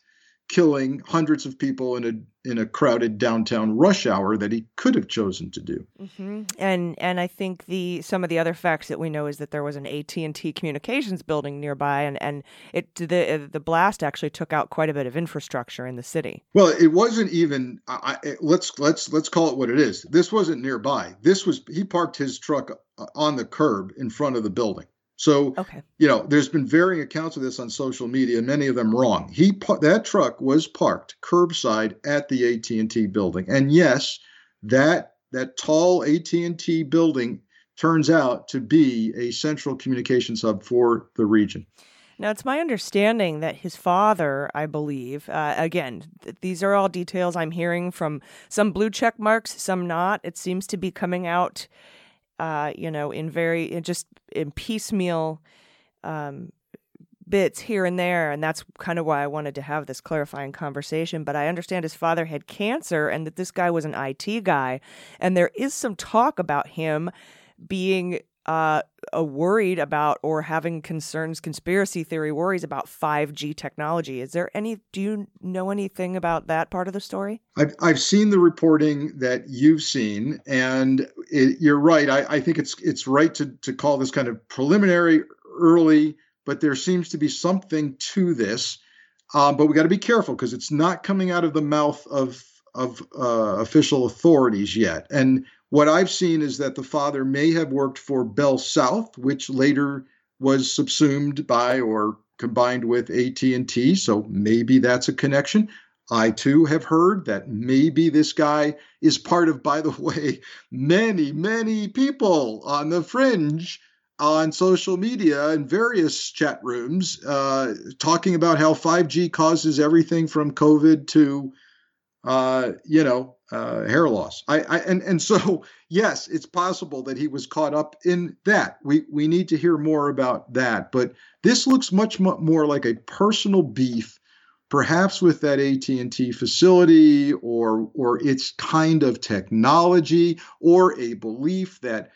killing hundreds of people in a in a crowded downtown rush hour that he could have chosen to do. Mm-hmm. And and I think the some of the other facts that we know is that there was an AT and T communications building nearby, and and it the the blast actually took out quite a bit of infrastructure in the city. Well, it wasn't even. I, let's let's let's call it what it is. This wasn't nearby. This was he parked his truck uh, on the curb in front of the building. So, okay. you know, there's been varying accounts of this on social media, many of them wrong. He that truck was parked curbside at the AT&T building. And yes, that that tall AT&T building turns out to be a central communications hub for the region. Now, it's my understanding that his father, I believe, uh, again, th- these are all details I'm hearing from some blue check marks, some not. It seems to be coming out uh, you know, in very just in piecemeal um, bits here and there, and that's kind of why I wanted to have this clarifying conversation. But I understand his father had cancer, and that this guy was an IT guy, and there is some talk about him being uh, worried about or having concerns, conspiracy theory worries about 5G technology. Is there any, do you know anything about that part of the story? I've, I've seen the reporting that you've seen, and it, you're right. I, I think it's it's right to, to call this kind of preliminary, early, but there seems to be something to this. Um, but we got to be careful because it's not coming out of the mouth of of uh, official authorities yet. And what I've seen is that the father may have worked for Bell South, which later was subsumed by or combined with AT&T, so maybe that's a connection. I too have heard that maybe this guy is part of, by the (laughs) way, many, many people on the fringe on social media and various chat rooms uh, talking about how 5G causes everything from COVID to, uh, you know, uh, hair loss. I, I and and so (laughs) yes, it's possible that he was caught up in that. We we need to hear more about that. But this looks much more like a personal beef, perhaps with that AT and T facility, or or its kind of technology, or a belief that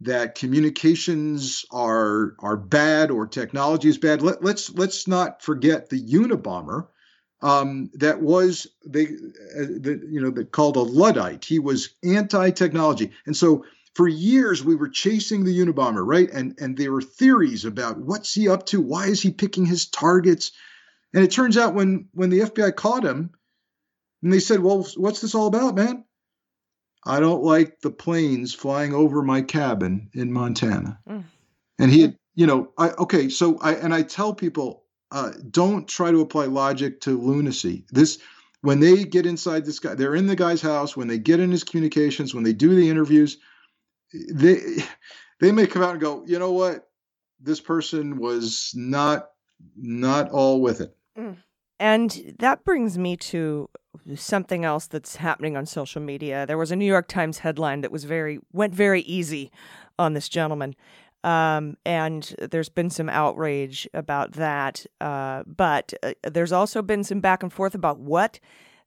that communications are are bad or technology is bad. Let, let's let's not forget the Unabomber um, that was they uh, the, you know that called a luddite. He was anti-technology, and so for years we were chasing the Unabomber, right? And and there were theories about what's he up to, why is he picking his targets, and it turns out when when the FBI caught him, and they said, "Well, what's this all about, man?" I don't like the planes flying over my cabin in Montana, mm. and he had you know, I okay, so I and I tell people, uh, don't try to apply logic to lunacy. This when they get inside this guy, they're in the guy's house. When they get in his communications, when they do the interviews, they (laughs) they may come out and go, you know what, this person was not not all with it. And that brings me to something else that's happening on social media. There was a New York Times headline that was very went very easy on this gentleman. Um, and there's been some outrage about that. Uh, but uh, there's also been some back and forth about what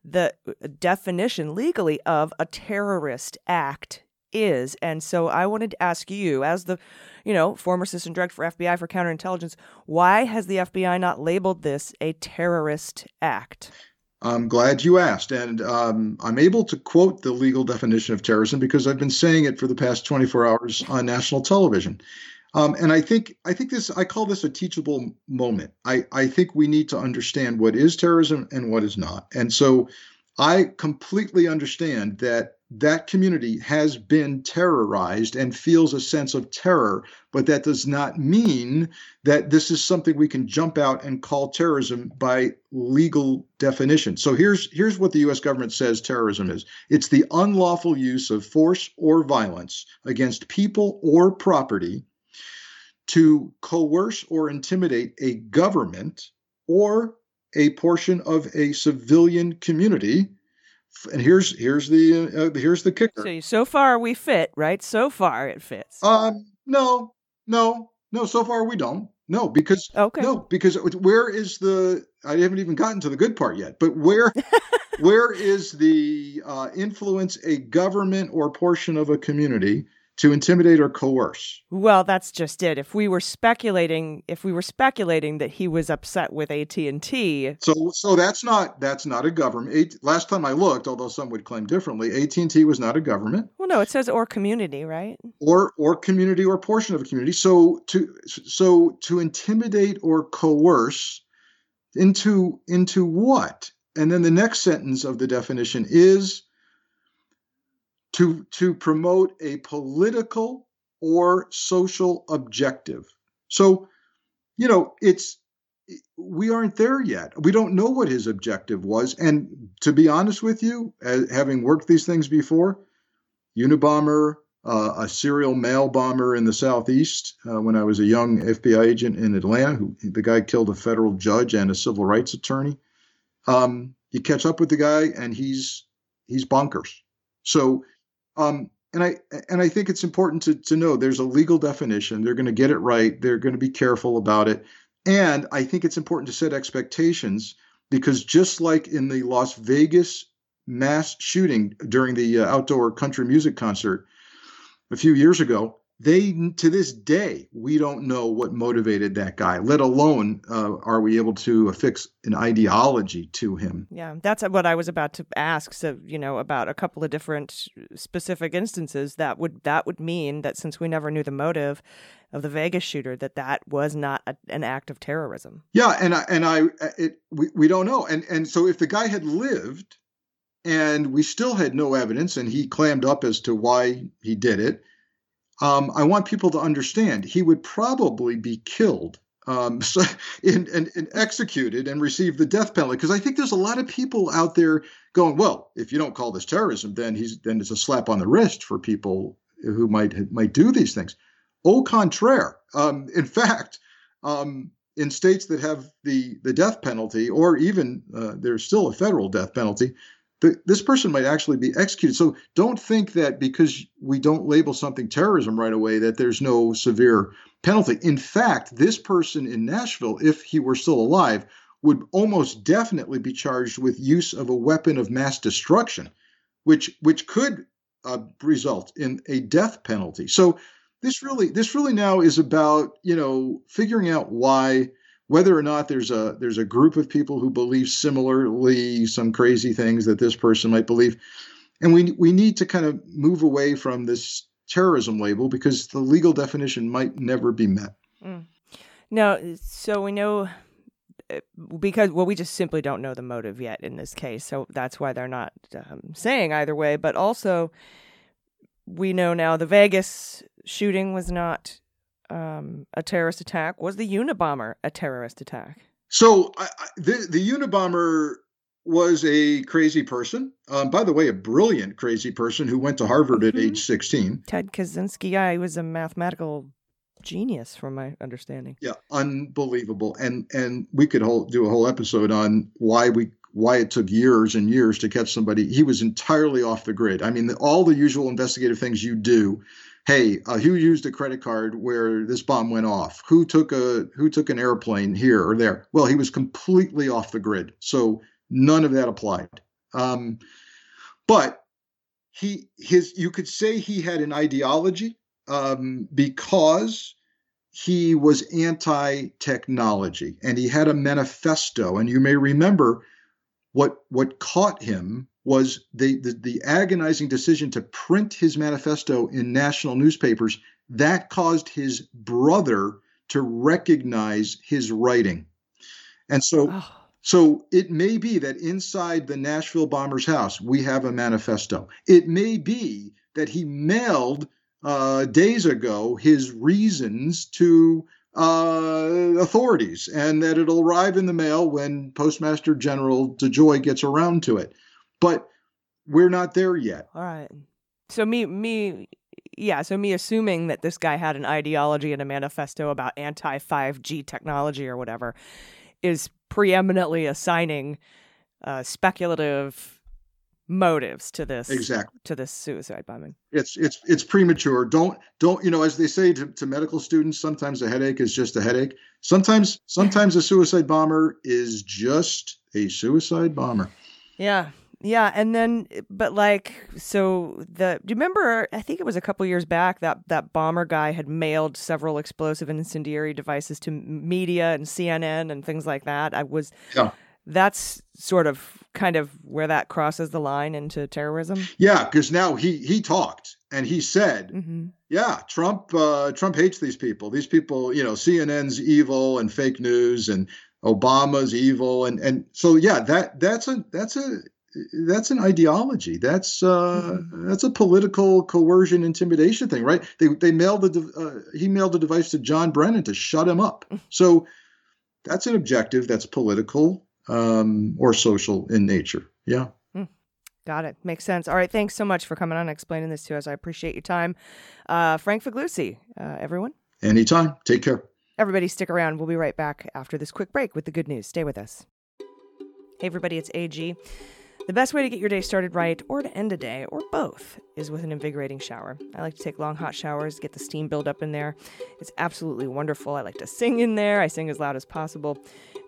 the definition legally of a terrorist act is. And so I wanted to ask you, as the, you know, former assistant director for FBI for counterintelligence, why has the FBI not labeled this a terrorist act? I'm glad you asked. And um, I'm able to quote the legal definition of terrorism because I've been saying it for the past 24 hours on national television. Um, and I think I think this I call this a teachable moment. I, I think we need to understand what is terrorism and what is not. And so I completely understand that that community has been terrorized and feels a sense of terror, but that does not mean that this is something we can jump out and call terrorism by legal definition. So here's here's what the US government says terrorism is. It's the unlawful use of force or violence against people or property to coerce or intimidate a government or a portion of a civilian community and here's here's the uh, here's the kicker. So, so far we fit, right? So far it fits. Um, no, no, no. So far we don't. No, because okay. no, because where is the? I haven't even gotten to the good part yet. But where, (laughs) where is the uh, influence a government or portion of a community to intimidate or coerce. Well, that's just it. If we were speculating, if we were speculating that he was upset with AT&T, so so that's not that's not a government. last time I looked, although some would claim differently, AT&T was not a government. Well, no, it says or community, right? Or or community or portion of a community. So to so to intimidate or coerce into into what? And then the next sentence of the definition is to, to promote a political or social objective. So, you know, it's we aren't there yet. We don't know what his objective was. And to be honest with you, as, having worked these things before, Unabomber, uh, a serial mail bomber in the southeast uh, when I was a young FBI agent in Atlanta. Who the guy killed a federal judge and a civil rights attorney. Um, you catch up with the guy, and he's he's bonkers. So um, and I and I think it's important to to know there's a legal definition. They're going to get it right. They're going to be careful about it. And I think it's important to set expectations because just like in the Las Vegas mass shooting during the uh, outdoor country music concert a few years ago, they to this day we don't know what motivated that guy let alone uh, are we able to affix an ideology to him. Yeah that's what i was about to ask so you know about a couple of different specific instances that would that would mean that since we never knew the motive of the vegas shooter that that was not a, an act of terrorism. Yeah and i and i it we, we don't know and and so if the guy had lived and we still had no evidence and he clammed up as to why he did it um, I want people to understand he would probably be killed um, (laughs) so, and, and, and, executed and receive the death penalty. Because I think there's a lot of people out there going, well, if you don't call this terrorism, then he's then it's a slap on the wrist for people who might might do these things. Au contraire, um, (laughs) in fact, um, in states that have the the death penalty, or even uh, there's still a federal death penalty, this person might actually be executed. So don't think that because we don't label something terrorism right away that there's no severe penalty. In fact, this person in Nashville, if he were still alive, would almost definitely be charged with use of a weapon of mass destruction, which which could uh, result in a death penalty. So this really this really now is about you know figuring out why whether or not there's a there's a group of people who believe similarly some crazy things that this person might believe. And we we need to kind of move away from this terrorism label because the legal definition might never be met. Mm. no so we know uh, because well we just simply don't know the motive yet in this case so that's why they're not um, saying either way. But also we know now the vegas shooting was not um, a terrorist attack? Was the Unabomber a terrorist attack? So I, I, the the Unabomber was a crazy person. Um, by the way, a brilliant crazy person who went to Harvard Mhm. at age 16. Ted Kaczynski, I was a mathematical genius, from my understanding. Yeah, unbelievable. And and we could whole, do a whole episode on why we why it took years and years to catch somebody. He was entirely off the grid. I mean, the, all the usual investigative things you do. Hey, uh, who used a credit card where this bomb went off? Who took a who took an airplane here or there? Well, he was completely off the grid, so none of that applied. Um, but he his you could say he had an ideology um, because he was anti-technology and he had a manifesto and you may remember what what caught him was the, the the agonizing decision to print his manifesto in national newspapers that caused his brother to recognize his writing and so Oh, so it may be that inside the Nashville bomber's house, we have a manifesto. It may be that he mailed uh, days ago his reasons to uh, authorities and that it'll arrive in the mail when Postmaster General DeJoy gets around to it. But we're not there yet. all right. So me, me, yeah. So me assuming that this guy had an ideology and a manifesto about anti five G technology or whatever is preeminently assigning uh, speculative motives to this Exactly. to this suicide bombing. It's it's it's premature. Don't don't you know? As they say to, to medical students, sometimes a headache is just a headache. Sometimes sometimes a suicide bomber is just a suicide bomber. Yeah. Yeah, and then but like so the do you remember I think it was a couple years back that that bomber guy had mailed several explosive and incendiary devices to media and CNN and things like that. I was Yeah. That's sort of kind of where that crosses the line into terrorism. Yeah, because now he he talked and he said, hmm yeah, Trump uh, Trump hates these people. These people, you know, CNN's evil and fake news, and Obama's evil, and and so yeah, that that's a that's a that's an ideology. That's uh, that's a political coercion intimidation thing, right? They they mailed de- uh, he mailed a device to John Brennan to shut him up. (laughs) So that's an objective that's political um, or social in nature. Yeah. Got it. Makes sense. All right. Thanks so much for coming on and explaining this to us. I appreciate your time. Uh, Frank Figliuzzi, uh, everyone. Anytime. Take care. Everybody, stick around. We'll be right back after this quick break with the good news. Stay with us. Hey, everybody, it's AG. The best way to get your day started right, or to end a day, or both, is with an invigorating shower. I like to take long, hot showers, get the steam build up in there. It's absolutely wonderful. I like to sing in there, I sing as loud as possible.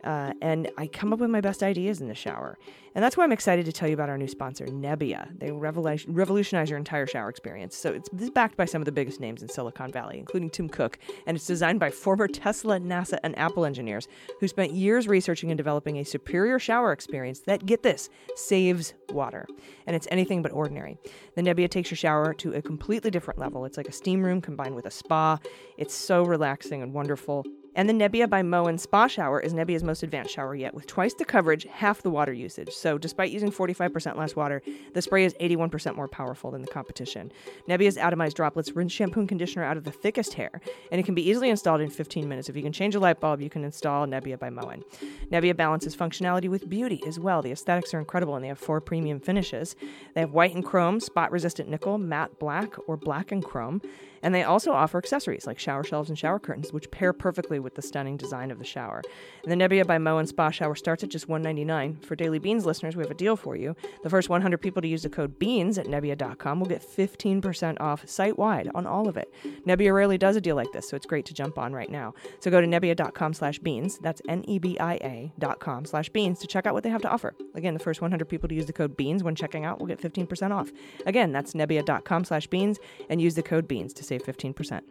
Uh, and I come up with my best ideas in the shower. And that's why I'm excited to tell you about our new sponsor, Nebia. They revolu- revolutionize your entire shower experience. So it's, it's backed by some of the biggest names in Silicon Valley, including Tim Cook, and it's designed by former Tesla, NASA, and Apple engineers who spent years researching and developing a superior shower experience that, get this, saves water. And it's anything but ordinary. The Nebia takes your shower to a completely different level. It's like a steam room combined with a spa. It's so relaxing and wonderful. And the Nebia by Moen Spa Shower is Nebia's most advanced shower yet, with twice the coverage, half the water usage. So, despite using 45% less water, the spray is 81% more powerful than the competition. Nebia's atomized droplets rinse shampoo and conditioner out of the thickest hair, and it can be easily installed in 15 minutes. If you can change a light bulb, you can install Nebia by Moen. Nebia balances functionality with beauty as well. The aesthetics are incredible, and they have four premium finishes. They have white and chrome, spot resistant nickel, matte black, or black and chrome. And they also offer accessories like shower shelves and shower curtains, which pair perfectly with the stunning design of the shower. And the Nebia by Moen Spa shower starts at just 199. For Daily Beans listeners, we have a deal for you. The first 100 people to use the code BEANS at Nebia.com will get 15% off site wide on all of it. Nebia rarely does a deal like this, so it's great to jump on right now. So go to Nebia.com slash beans. That's N E B I A dot com slash beans to check out what they have to offer. Again, the first 100 people to use the code BEANS when checking out will get 15% off. Again, that's Nebia.com slash beans and use the code BEANS to save 15%.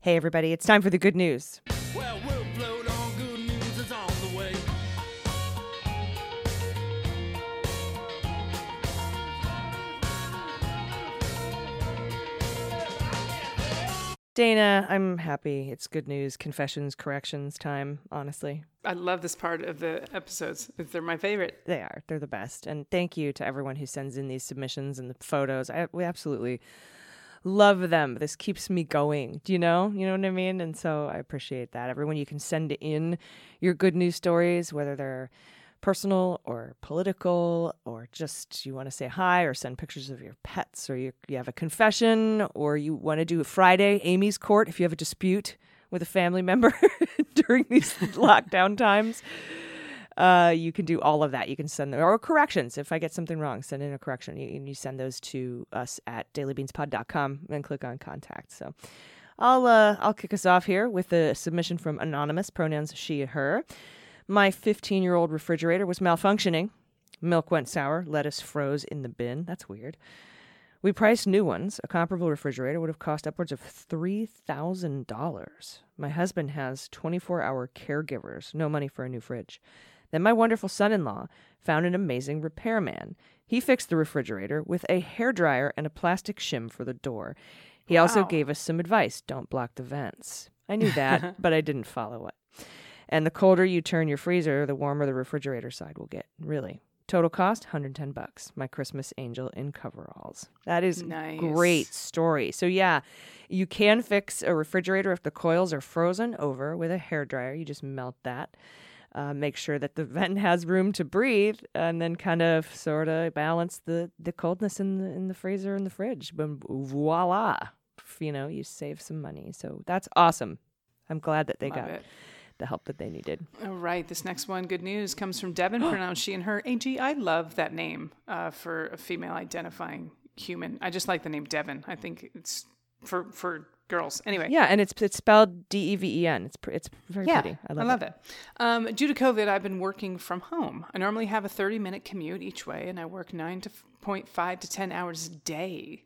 Hey, everybody, it's time for the good news. Well, Dana, I'm happy. It's good news. Confessions, corrections time, honestly. I love this part of the episodes. They're my favorite. They are. They're the best. And thank you to everyone who sends in these submissions and the photos. I, we absolutely love them. This keeps me going. Do you know? You know what I mean? And so I appreciate that. Everyone, you can send in your good news stories, whether they're personal or political, or just you want to say hi or send pictures of your pets, or you, you have a confession, or you want to do a Friday, Amy's Court, if you have a dispute with a family member (laughs) during these (laughs) lockdown times. Uh, you can do all of that. You can send them or corrections. If I get something wrong, send in a correction. You, and you send those to us at dailybeanspod.com and click on contact. So I'll uh, I'll kick us off here with a submission from anonymous pronouns she her. My 15 year old refrigerator was malfunctioning. Milk went sour. Lettuce froze in the bin. That's weird. We priced new ones. A comparable refrigerator would have cost upwards of $3,000. My husband has 24 hour caregivers, no money for a new fridge. Then my wonderful son in law found an amazing repairman. He fixed the refrigerator with a hairdryer and a plastic shim for the door. He also gave us some advice don't block the vents. I knew that, (laughs) but I didn't follow it. And the colder you turn your freezer, the warmer the refrigerator side will get. Really. Total cost 110 bucks. My Christmas angel in coveralls. That is Nice. great story. So yeah, you can fix a refrigerator if the coils are frozen over with a hair dryer. You just melt that. Uh, make sure that the (laughs) vent has room to breathe, and then kind of sort of balance the the coldness in the in the freezer and the fridge. Voila! You know, you save some money. So that's awesome. I'm glad that they Love got it. The help that they needed. All right, this next one, good news, comes from Devin, (gasps) pronounced she and her. AG, I love that name uh, for a female identifying human. I just like the name Devin. I think it's for for girls. Anyway. Yeah, and it's it's spelled D E V E N. It's it's very Yeah, pretty. I love, it. it. Um, due to COVID, I've been working from home. I normally have a 30 minute commute each way, and I work 9 to f- 0.5 to 10 hours a day.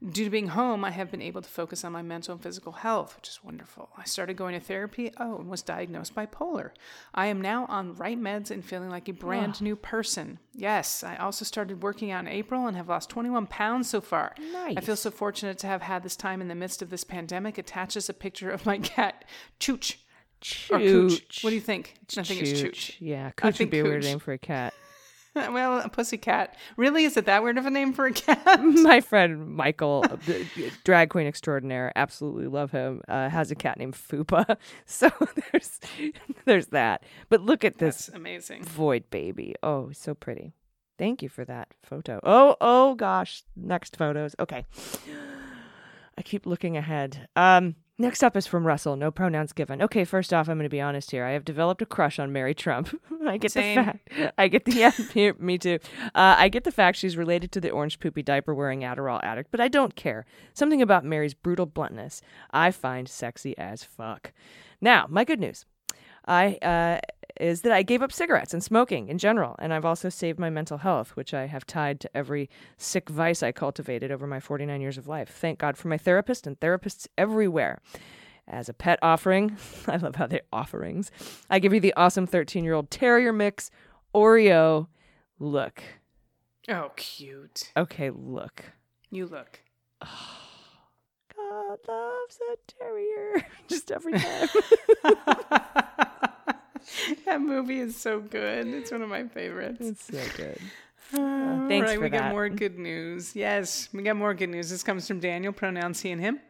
Due to being home, I have been able to focus on my mental and physical health, which is wonderful. I started going to therapy, oh, and was diagnosed bipolar. I am now on right meds and feeling like a brand new person. Yes, I also started working out in April and have lost 21 pounds so far. Nice. I feel so fortunate to have had this time in the midst of this pandemic. Attaches a picture of my cat, Chooch. Or Cooch. What do you think? I think it's Chooch. Yeah, Cooch would be a weird name for a cat. (laughs) well, a pussy cat. Really? Is it that weird of a name for a cat? (laughs) My friend Michael, the drag queen extraordinaire, absolutely love him. Uh, has a cat named Fupa, (laughs) so there's there's that. But look at this That's amazing. void baby. Oh, so pretty. Thank you for that photo. Oh, oh gosh, next photos. Okay. (gasps) I keep looking ahead. Um, next up is from Russell. No pronouns given. Okay, first off, I'm going to be honest here. I have developed a crush on Mary Trump. (laughs) I get Same. the fact. I get the yeah, (laughs) me, me too. Uh, I get the fact she's related to the orange poopy diaper wearing Adderall addict, but I don't care. Something about Mary's brutal bluntness I find sexy as fuck. Now, my good news. I uh, is that I gave up cigarettes and smoking in general, and I've also saved my mental health, which I have tied to every sick vice I cultivated over my 49 years of life. Thank God for my therapist and therapists everywhere. As a pet offering, (laughs) I love how they're offerings. I give you the awesome 13 year old terrier mix Oreo. Look, Oh, cute. okay, look. You look. (sighs) God loves a terrier. (laughs) Just every time. (laughs) (laughs) that movie is so good. It's one of my favorites. it's so good. (sighs) All thanks right, we got more good news. Yes, we got more good news. This comes from Daniel, pronouns he and him.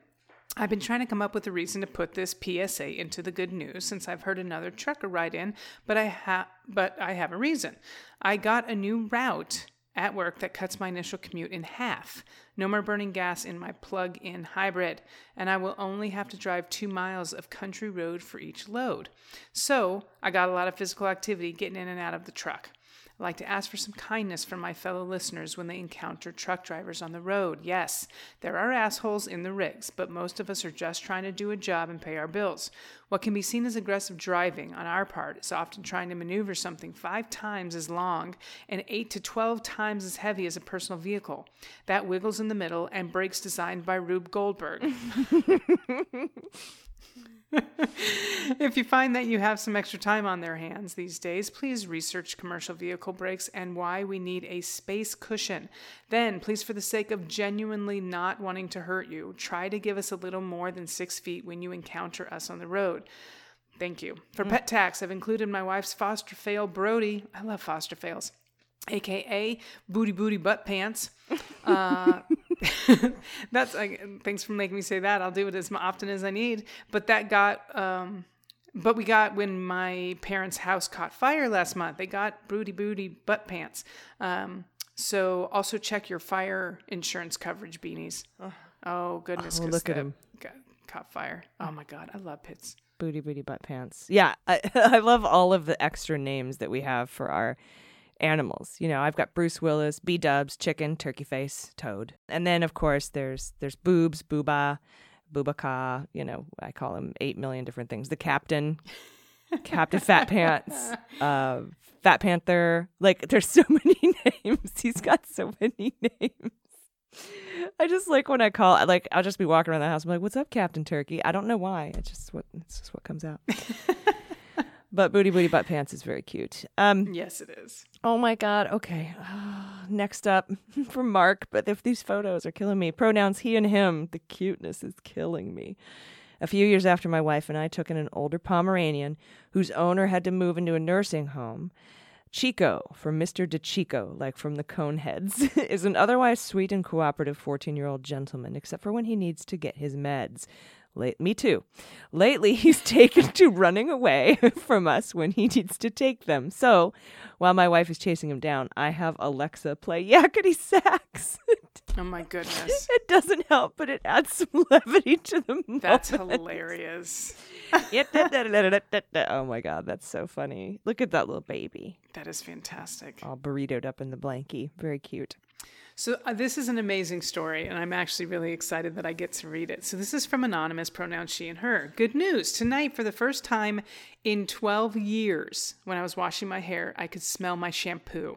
I've been trying to come up with a reason to put this PSA into the good news since I've heard another trucker ride in, but I have but I have a reason. I got a new route at work that cuts my initial commute in half. No more burning gas in my plug-in hybrid, and I will only have to drive 2 miles of country road for each load. So, I got a lot of physical activity getting in and out of the truck. I'd like to ask for some kindness from my fellow listeners when they encounter truck drivers on the road. Yes, there are assholes in the rigs, but most of us are just trying to do a job and pay our bills. What can be seen as aggressive driving on our part is often trying to maneuver something five times as long and eight to 12 times as heavy as a personal vehicle. That wiggles in the middle and brakes designed by Rube Goldberg. (laughs) (laughs) (laughs) if you find that you have some extra time on their hands these days, please research commercial vehicle brakes and why we need a space cushion. Then, please, for the sake of genuinely not wanting to hurt you, try to give us a little more than six feet when you encounter us on the road. Thank you. For mm. pet tax, I've included my wife's foster fail Brody. I love foster fails. AKA booty booty butt pants. Uh, (laughs) That's like, thanks for making me say that. I'll do it as often as I need. But that got, um, but we got when my parents' house caught fire last month. They got booty booty butt pants. Um, so also check your fire insurance coverage beanies. Oh goodness, Oh, 'cause look at that 'em. Got, caught fire. Oh my god, I love pits. Booty booty butt pants. Yeah, I, (laughs) I love all of the extra names that we have for our animals. You know, I've got Bruce Willis, B Dubs, Chicken, Turkey Face, Toad, and then of course there's there's Boobs, Booba, Boobaka. You know, I call him eight million different things. The Captain, (laughs) Captain Fat Pants, uh, Fat Panther. Like, there's so (laughs) many names. He's got so many (laughs) names. I just like when I call, like, I'll just be walking around the house. I'm like, "What's up, Captain Turkey?" I don't know why. It's just what it's just what comes out. But booty booty butt pants is very cute. Um, Yes, it is. oh my god. Okay, (sighs) next up (laughs) from Mark. But if these photos are killing me, pronouns he and him. The cuteness is killing me. A few years after my wife and I took in an older Pomeranian whose owner had to move into a nursing home, Chico, from Mr. DeChico, like from the Coneheads, (laughs) is an otherwise sweet and cooperative 14 year old gentleman, except for when he needs to get his meds. Late, me too. Lately, (laughs) he's taken to running away (laughs) from us when he needs to take them. So, while my wife is chasing him down, I have Alexa play yakety sax. (laughs) Oh my goodness. it doesn't help, but it adds some levity to the moment. That's hilarious. oh my god, that's so funny. Look at that little baby, That is fantastic. all burritoed up in the blankie. Very cute. So uh, this is an amazing story, and I'm actually really excited that I get to read it. So this is from anonymous pronouns she and her. Good news tonight, for the first time in 12 years, when I was washing my hair, I could smell my shampoo.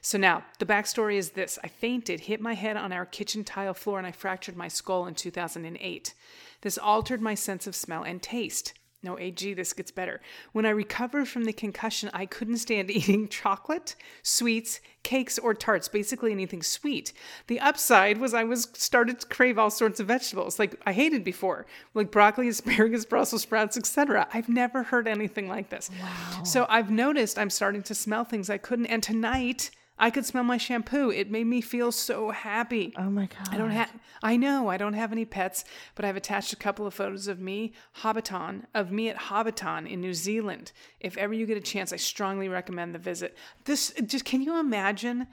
So now the backstory is this: I fainted, hit my head on our kitchen tile floor, and I fractured my skull in 2008. This altered my sense of smell and taste. No, AG, this gets better. When I recovered from the concussion, I couldn't stand (laughs) eating chocolate, sweets, cakes, or tarts, basically anything sweet. The upside was I was started to crave all sorts of vegetables, like I hated before, like broccoli, (laughs) asparagus, Brussels sprouts, etc. I've never heard anything like this. Wow. So I've noticed I'm starting to smell things I couldn't, and tonight I could smell my shampoo. It made me feel so happy. Oh my god. I don't have. I know I don't have any pets, but I've attached a couple of photos of me, Hobbiton, of me at Hobbiton in New Zealand. If ever you get a chance, I strongly recommend the visit. This just can you imagine?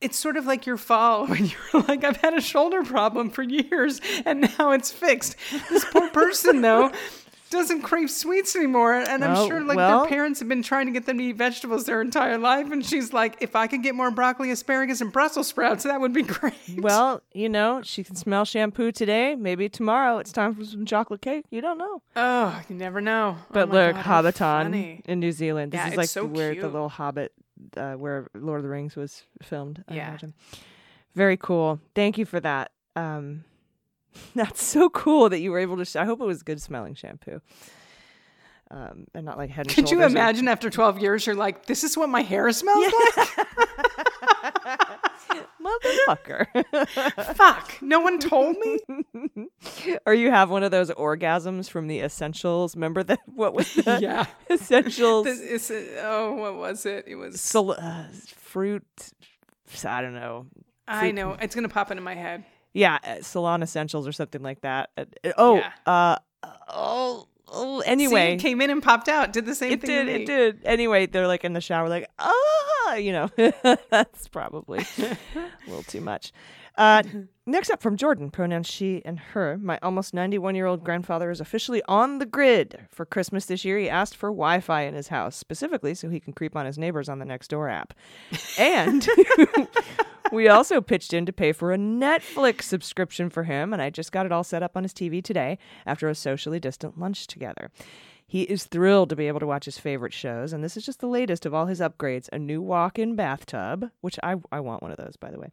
It's sort of like your fall (laughs) when you're like, I've had a shoulder problem for years and now it's fixed. This poor person though (laughs) doesn't crave sweets anymore, and I'm Oh, sure like well- their parents have been trying to get them to eat vegetables their entire life, and she's like, if I could get more broccoli, asparagus, and Brussels sprouts, that would be (laughs) great. Well, you know, she can smell shampoo today. Maybe tomorrow it's time for some chocolate cake. You don't know. Oh, you never know. But oh look, God, Hobbiton in New Zealand. This Yeah, is like so where the little Hobbit, uh, where Lord of the Rings was filmed. I Yeah. imagine. Very cool. Thank you for that. Um, (laughs) that's so cool that you were able to. Sh- I hope it was good smelling shampoo. Um, and not like head and Could you Shoulders or- imagine after 12 years, you're like, this is what my hair smells like? (laughs) (laughs) motherfucker? Fuck. No one told me? or you have one of those orgasms from the Essentials. Remember that? What was the Yeah. Essentials? This is, oh, what was it? It was, Sol- uh, fruit. I don't know. I know. It's going to pop into my head. Yeah, uh, salon essentials or something like that. Uh, uh, oh, Yeah. uh, oh, oh. See, Anyway, it came in and popped out. Did the same it thing. It did. It did. Anyway, they're like in the shower, like ah, you know, (laughs) that's probably (laughs) a little too much. Uh, next up from Jordan, pronouns she and her. My almost 91 year old grandfather is officially on the grid. For Christmas this year, he asked for Wi Fi in his house, specifically so he can creep on his neighbors on the next door app. And (laughs) we also pitched in to pay for a Netflix subscription for him, and I just got it all set up on his TV today after a socially distant lunch together. He is thrilled to be able to watch his favorite shows, and this is just the latest of all his upgrades. A new walk in bathtub, which I, I want one of those, by the way,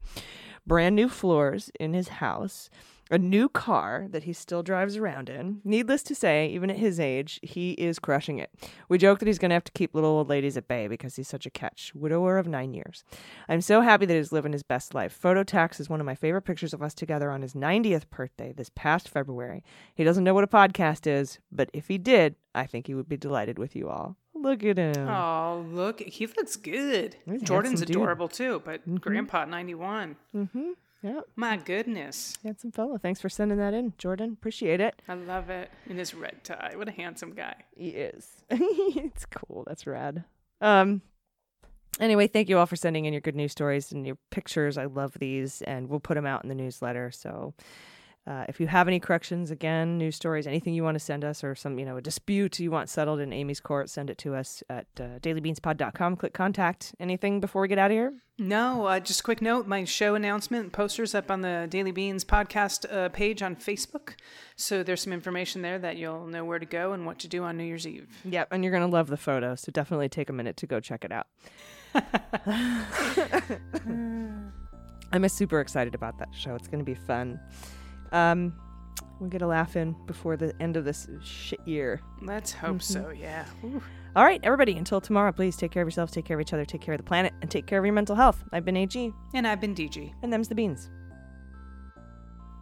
brand new floors in his house, a new car that he still drives around in. Needless to say, even at his age, he is crushing it. We joke that he's going to have to keep little old ladies at bay because he's such a catch. Widower of nine years. I'm so happy that he's living his best life. Photo tax is one of my favorite pictures of us together on his 90th birthday this past February. He doesn't know what a podcast is, but if he did, I think he would be delighted with you all. Look at him. Oh, look. He looks good. He's Jordan's handsome dude. adorable too, but Grandpa 91. Mm-hmm. Yeah, My goodness. handsome fella. Thanks for sending that in, Jordan. Appreciate it. I love it. In his red tie. What a handsome guy. He is. (laughs) it's cool. That's rad. Um. Anyway, thank you all for sending in your good news stories and your pictures. I love these, and we'll put them out in the newsletter. So, uh, if you have any corrections, again, news stories, anything you want to send us, or some, you know, a dispute you want settled in Amy's court, send it to us at uh, dailybeanspod.com. Click contact. Anything before we get out of here? No, uh, just a quick note my show announcement posters up on the Daily Beans podcast uh, page on Facebook. So there's some information there that you'll know where to go and what to do on New Year's Eve. Yep, and you're gonna love the photo. So definitely take a minute to go check it out. (laughs) (laughs) I'm super excited about that show. It's gonna be fun. Um, we'll get a laugh in before the end of this shit year. Let's hope so, yeah. Ooh. All right, everybody. Until tomorrow, please take care of yourselves, take care of each other, take care of the planet, and take care of your mental health. I've been AG, And I've been DG. and them's the beans.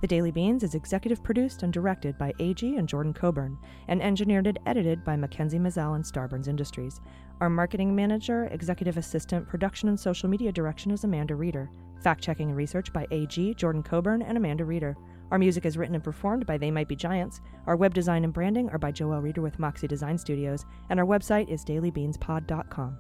The Daily Beans is executive produced and directed by AG and Jordan Coburn, and engineered and edited by Mackenzie Mazzell and Starburns Industries. Our marketing manager, executive assistant, production and social media direction is Amanda Reeder. Fact checking and research by AG, Jordan Coburn, and Amanda Reeder. Our music is written and performed by They Might Be Giants. Our web design and branding are by Joel Reeder with Moxie Design Studios, and our website is dailybeanspod.com.